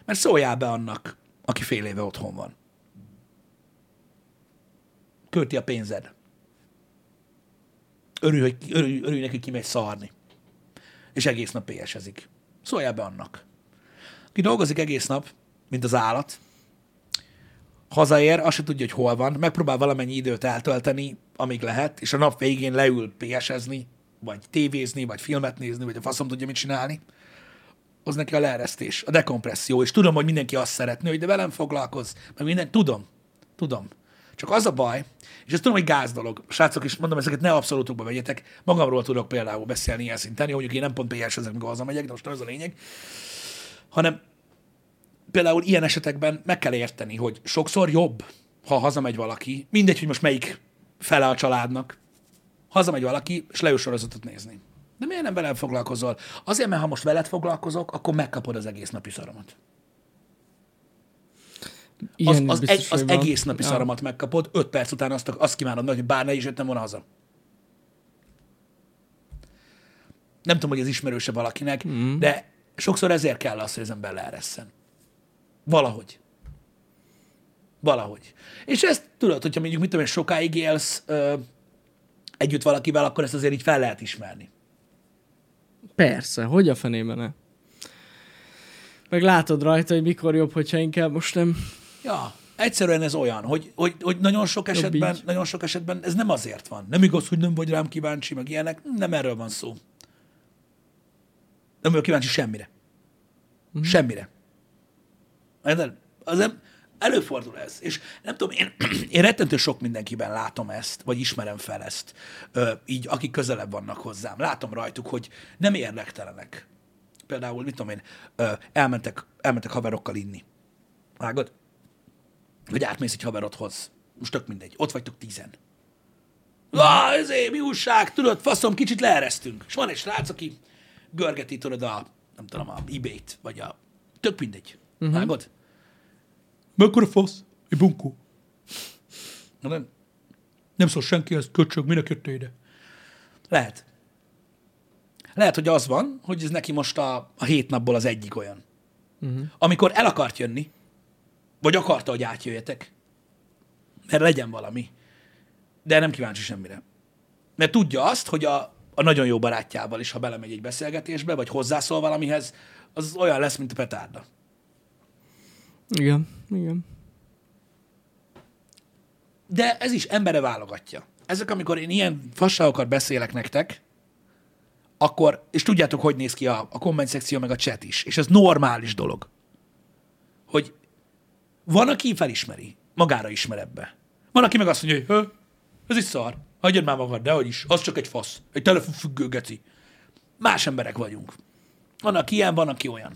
Mert szóljál be annak, aki fél éve otthon van. Költi a pénzed. Örülj, hogy, örülj, örülj neki, kimegy szarni. És egész nap PS-ezik. Szóljál be annak. Ki dolgozik egész nap, mint az állat, hazaér, azt se tudja, hogy hol van, megpróbál valamennyi időt eltölteni, amíg lehet, és a nap végén leül PS-ezni, vagy tévézni, vagy filmet nézni, vagy a faszom tudja, mit csinálni. Az neki a leeresztés, a dekompresszió, és tudom, hogy mindenki azt szeretné, hogy de velem foglalkozz, meg minden, tudom, tudom. Csak az a baj, és ezt tudom, hogy gáz dolog. Srácok is mondom, ezeket ne abszolútokba vegyetek. Magamról tudok például beszélni ilyen szinten, jó, mondjuk én nem pont PS ezek, amikor hazamegyek, de most ez a lényeg. Hanem például ilyen esetekben meg kell érteni, hogy sokszor jobb, ha hazamegy valaki, mindegy, hogy most melyik fele a családnak, hazamegy valaki, és leül sorozatot nézni. De miért nem velem foglalkozol? Azért, mert ha most veled foglalkozok, akkor megkapod az egész napi szaromat. Az, Ilyen az, biztos, egy, az egész napi Ja. szaromat megkapod, öt perc után azt, azt kívánod meg, hogy bár ne is jöttem volna haza. Nem tudom, hogy ez ismerőse valakinek, mm. de sokszor ezért kell az, hogy az ember leeresszen. Valahogy. Valahogy. És ezt tudod, hogyha mondjuk, mit tudom én, sokáig élsz ö, együtt valakivel, akkor ezt azért így fel lehet ismerni. Persze, hogy a fenében ne? Meg látod rajta, hogy mikor jobb, hogyha inkább most nem... Ja, egyszerűen ez olyan, hogy, hogy, hogy nagyon sok esetben, nagyon sok esetben ez nem azért van. Nem igaz, hogy nem vagy rám kíváncsi, meg ilyenek. Nem erről van szó. Nem vagyok kíváncsi semmire. Mm. Semmire. Az előfordul ez. És nem tudom, én, [clears throat] én rettentő sok mindenkiben látom ezt, vagy ismerem fel ezt, ö, így akik közelebb vannak hozzám. Látom rajtuk, hogy nem érdektelenek. Például, mit tudom én, ö, elmentek, elmentek haverokkal inni. Vágod? Vagy átmész egy haverodhoz. Most tök mindegy. Ott vagytok tizen. Ah, ezért mi újság, tudod, faszom, kicsit leeresztünk. És van egy srác, aki görgeti, tudod, a, nem tudom, a ebay-t, vagy a, tök mindegy. Uh-huh. Vágod? Mekkora fasz? Egy bunkó. Na nem. Nem szól senkihez, köcsög, minek jöttél ide? Lehet. Lehet, hogy az van, hogy ez neki most a, a hét napból az egyik olyan. Uh-huh. Amikor el akart jönni, vagy akarta, hogy átjöjjetek, mert legyen valami, de nem kíváncsi semmire. Mert tudja azt, hogy a, a nagyon jó barátjával is, ha belemegy egy beszélgetésbe, vagy hozzászól valamihez, az olyan lesz, mint a petárda. Igen, igen. De ez is embere válogatja. Ezek, amikor én ilyen fasságokat beszélek nektek, akkor, és tudjátok, hogy néz ki a, a komment szekció, meg a chat is, és ez normális dolog, hogy van, aki felismeri, magára ismer ebbe. Van, aki meg azt mondja, hogy ez is szar, hagyjad már magad, dehogy is, az csak egy fasz, egy telefonfüggő geci. Más emberek vagyunk. Van, aki ilyen, van, aki olyan.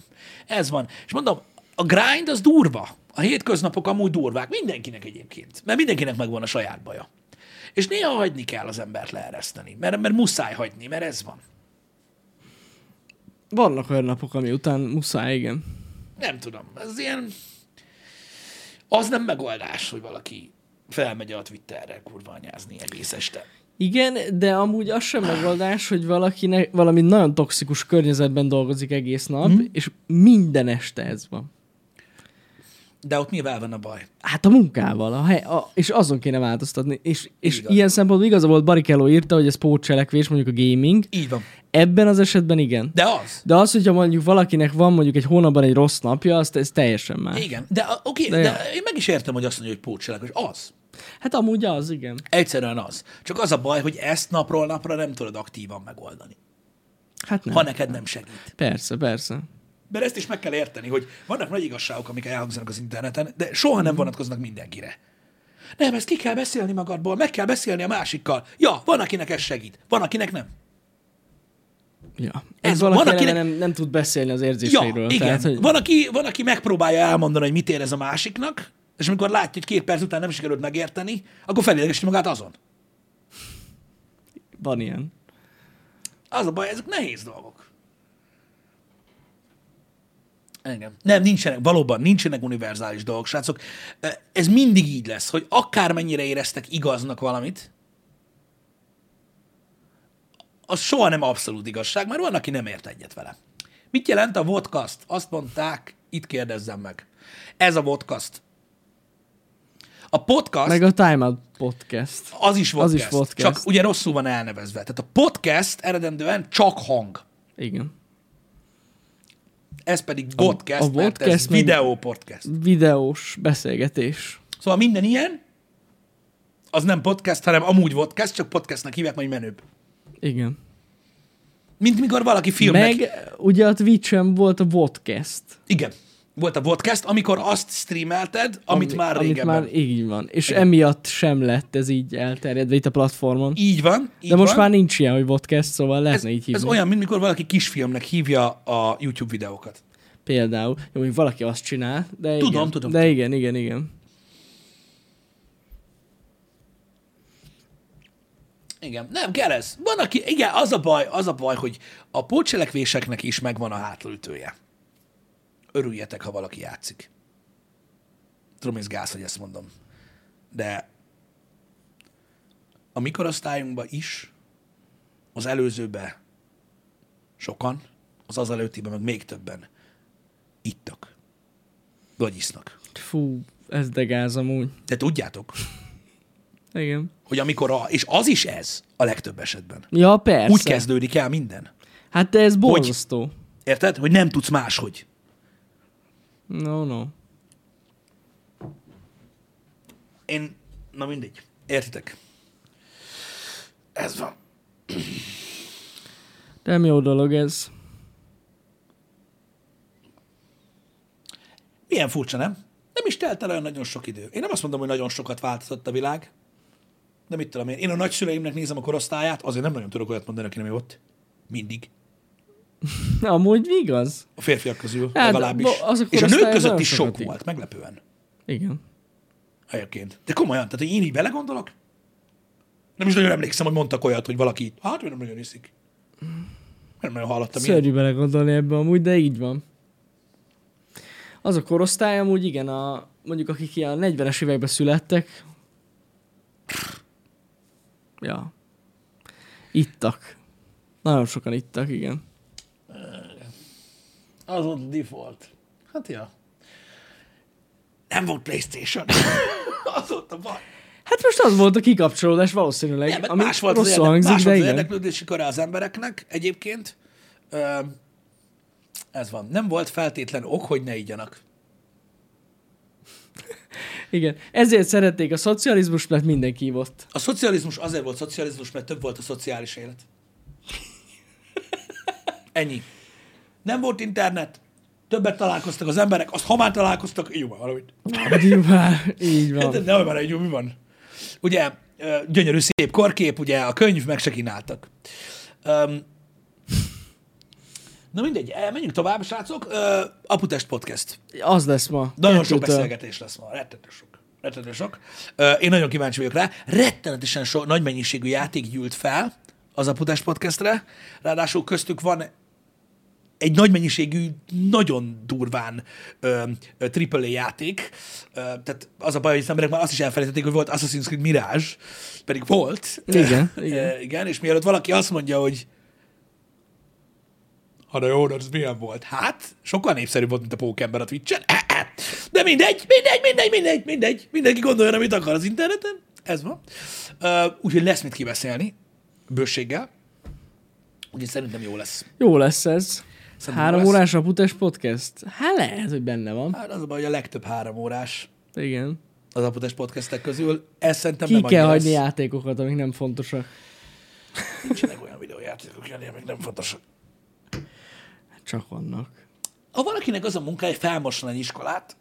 Ez van. És mondom, a grind az durva. A hétköznapok amúgy durvák. Mindenkinek egyébként. Mert mindenkinek megvan a saját baja. És néha hagyni kell az embert leereszteni. Mert, mert muszáj hagyni, mert ez van. Vannak olyan napok, ami után muszáj, igen. Nem tudom. Ez ilyen... Az nem megoldás, hogy valaki felmegy a Twitterre kurva anyázni egész este. Igen, de amúgy az sem megoldás, hogy valakinek valami nagyon toxikus környezetben dolgozik egész nap, hmm. és minden este ez van. De ott mivel van a baj? Hát a munkával, a hely, a, és azon kéne változtatni. És, és Igaz. ilyen szempontból igaza volt, Barrichello írta, hogy ez pótcselekvés, mondjuk a gaming. Így van. Ebben az esetben igen. De az. De az, hogyha mondjuk valakinek van mondjuk egy hónapban egy rossz napja, azt ez teljesen más. Igen. De oké, De de, de én meg is értem, hogy azt mondja, hogy pótselek, hogy az. Hát amúgy az, igen. Egyszerűen az. Csak az a baj, hogy ezt napról napra nem tudod aktívan megoldani. Hát nem. Ha neked nem segít. Persze, persze. Mert ezt is meg kell érteni, hogy vannak nagy igazságok, amik elhangzanak az interneten, de soha nem vonatkoznak mindenkire. Nem, ezt ki kell beszélni magadból, meg kell beszélni a másikkal. Ja, van, akinek ez segít, van, akinek nem. Ja. Ez Ez valaki van, akinek- nem, nem tud beszélni az Ja, érzéseiről. igen. Tehát, hogy... van, aki, van, aki megpróbálja elmondani, hogy mit érez a másiknak, és amikor látja, hogy két perc után nem sikerült megérteni, akkor felidegesíti magát azon. Van ilyen. Az a baj, ezek nehéz dolgok. Engem. Nem, nincsenek, valóban nincsenek univerzális dolgok, srácok. Ez mindig így lesz, hogy akármennyire éreztek igaznak valamit, az soha nem abszolút igazság, mert van, aki nem ért egyet vele. Mit jelent a vodcast? Azt mondták, itt kérdezzem meg. Ez a vodcast. A podcast Meg a Time Out Podcast. az is podcast, az is podcast. csak ugye rosszul van elnevezve. Tehát a podcast eredendően csak hang. Igen. Ez pedig podcast, a a mert ez podcast videó podcast. Videós beszélgetés. Szóval minden ilyen, az nem podcast, hanem amúgy podcast, csak podcastnak hívják, majd menőbb. Igen. Mint mikor valaki filmnek... Meg ugye a Twitch-en volt a podcast. Igen. Volt a podcast, amikor azt streamelted, amit Ami- már amit régebben. már így van. És Igen. emiatt sem lett ez így elterjedve itt a platformon. Így van. Így De most van. már nincs ilyen, hogy podcast, szóval ez, lehetne így hívni. ez olyan, mint mikor valaki kisfilmnek hívja a YouTube videókat. Például. Jó, mondjuk valaki azt csinál, de Tudom, igen. tudom, De tudom. igen, igen, igen. Igen, nem kell ez. Van, aki, igen, az a baj, az a baj, hogy a pótcselekvéseknek is megvan a hátlőtője. Örüljetek, ha valaki játszik. Tudom, ez gáz, hogy ezt mondom. De a mikorosztályunkban is, az előzőbe sokan, az az előttiben meg még többen ittak. Vagy isznak. Fú, ez de gáz amúgy. De tudjátok, Igen. hogy amikor a, és az is ez a legtöbb esetben. Ja, persze. Úgy kezdődik el minden. Hát de ez borzasztó. Érted? Hogy nem tudsz máshogy. No, no. Én, na mindegy. Értitek? Ez van. Nem jó dolog ez. Milyen furcsa, nem? Nem is telt el olyan nagyon sok idő. Én nem azt mondom, hogy nagyon sokat változott a világ, de mit tudom én. Én a nagyszüleimnek nézem a korosztályát, azért nem nagyon tudok olyat mondani, aki nem ott. Mindig. [laughs] Amúgy igaz. A férfiak közül Hát, legalábbis. bo- És a nők között is sok volt, meglepően. Igen. Egyébként. De komolyan, tehát hogy én így belegondolok, nem is nagyon emlékszem, hogy mondtak olyat, hogy valaki, hát ő nem nagyon iszik. Nem nagyon hallottam. Szörnyű belegondolni ebbe amúgy, de így van. Az a korosztály amúgy igen, a, mondjuk akik ilyen 40-es években születtek, ja, ittak. Nagyon sokan ittak, igen. Az volt a default. Hát ja. Nem volt Playstation. [laughs] az volt a baj. Hát most az volt a kikapcsolódás valószínűleg, Nem, ami más volt, az, rosszul érde- hangzik, más de volt az érdeklődési köre az embereknek egyébként. Ö, ez van. Nem volt feltétlen ok, hogy ne igyanak. igen. Ezért szerették a szocializmust, mert mindenki ívott. A szocializmus azért volt szocializmus, mert több volt a szociális élet. Ennyi. Nem volt internet, többet találkoztak az emberek, azt ha már találkoztak, jó van valamit. Nyilván, így van. De ne már egy mi van. Ugye, gyönyörű szép korkép, ugye a könyv, meg se kínáltak. Um, na mindegy, eh, menjünk tovább, srácok. Uh, Aputest Podcast. Az lesz ma. Nagyon sok beszélgetés lesz ma, rettenetes sok. Rettenetes sok. Uh, én nagyon kíváncsi vagyok rá. Rettenetesen sok, nagy mennyiségű játék gyűlt fel az Aputest Podcastre. Ráadásul köztük van egy nagy mennyiségű, nagyon durván ö, ö, AAA játék. Ö, tehát az a baj, hogy az emberek már azt is elfelejtették, hogy volt Assassin's Creed Mirage, pedig volt. Igen, [laughs] Ö, igen. igen, és mielőtt valaki azt mondja, hogy ha de jó, de az milyen volt? Hát, sokkal népszerűbb volt, mint a Pókember a Twitch-en. [laughs] De mindegy, mindegy, mindegy, mindegy, mindegy. Mindenki gondolja, amit akar az interneten. Ez van. Uh, úgyhogy lesz mit kibeszélni. Bőséggel. Úgyhogy szerintem jó lesz. Jó lesz ez. Szerintem Három lesz. órás Aputes podcast? Hát lehet, hogy benne van. Hát az a baj, hogy a legtöbb három órás Igen. az Aputes podcastek közül. Ez szerintem Ki nem kell hagyni lesz. játékokat, amik nem fontosak. Nincsenek olyan videójátékok, Jani, amik nem fontosak. Csak vannak. Ha valakinek az a munkája, hogy felmosson egy iskolát,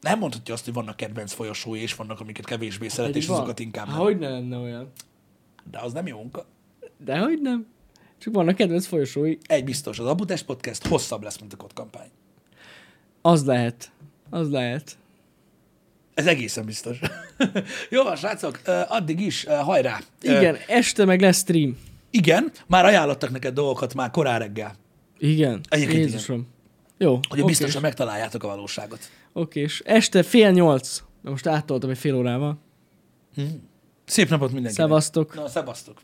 nem mondhatja azt, hogy vannak kedvenc folyosói, és vannak, amiket kevésbé szeret, és azokat inkább nem. hogy ne lenne olyan? De az nem jó munka. De hogy nem? Csak vannak kedvenc folyosói. Egy biztos, az Abutest Podcast hosszabb lesz, mint a kod kampány. Az lehet. Az lehet. Ez egészen biztos. [laughs] Jó van, srácok, addig is hajrá. Igen, este meg lesz stream. Igen, már ajánlottak neked dolgokat már korán reggel, Igen. Egyébként Jézusom. Jó, hogy oké. biztosan megtaláljátok a valóságot. Oké, és este fél nyolc. Na most áttoltam egy fél órával. Szép napot mindenkinek. Szevasztok. Na, szevasztok.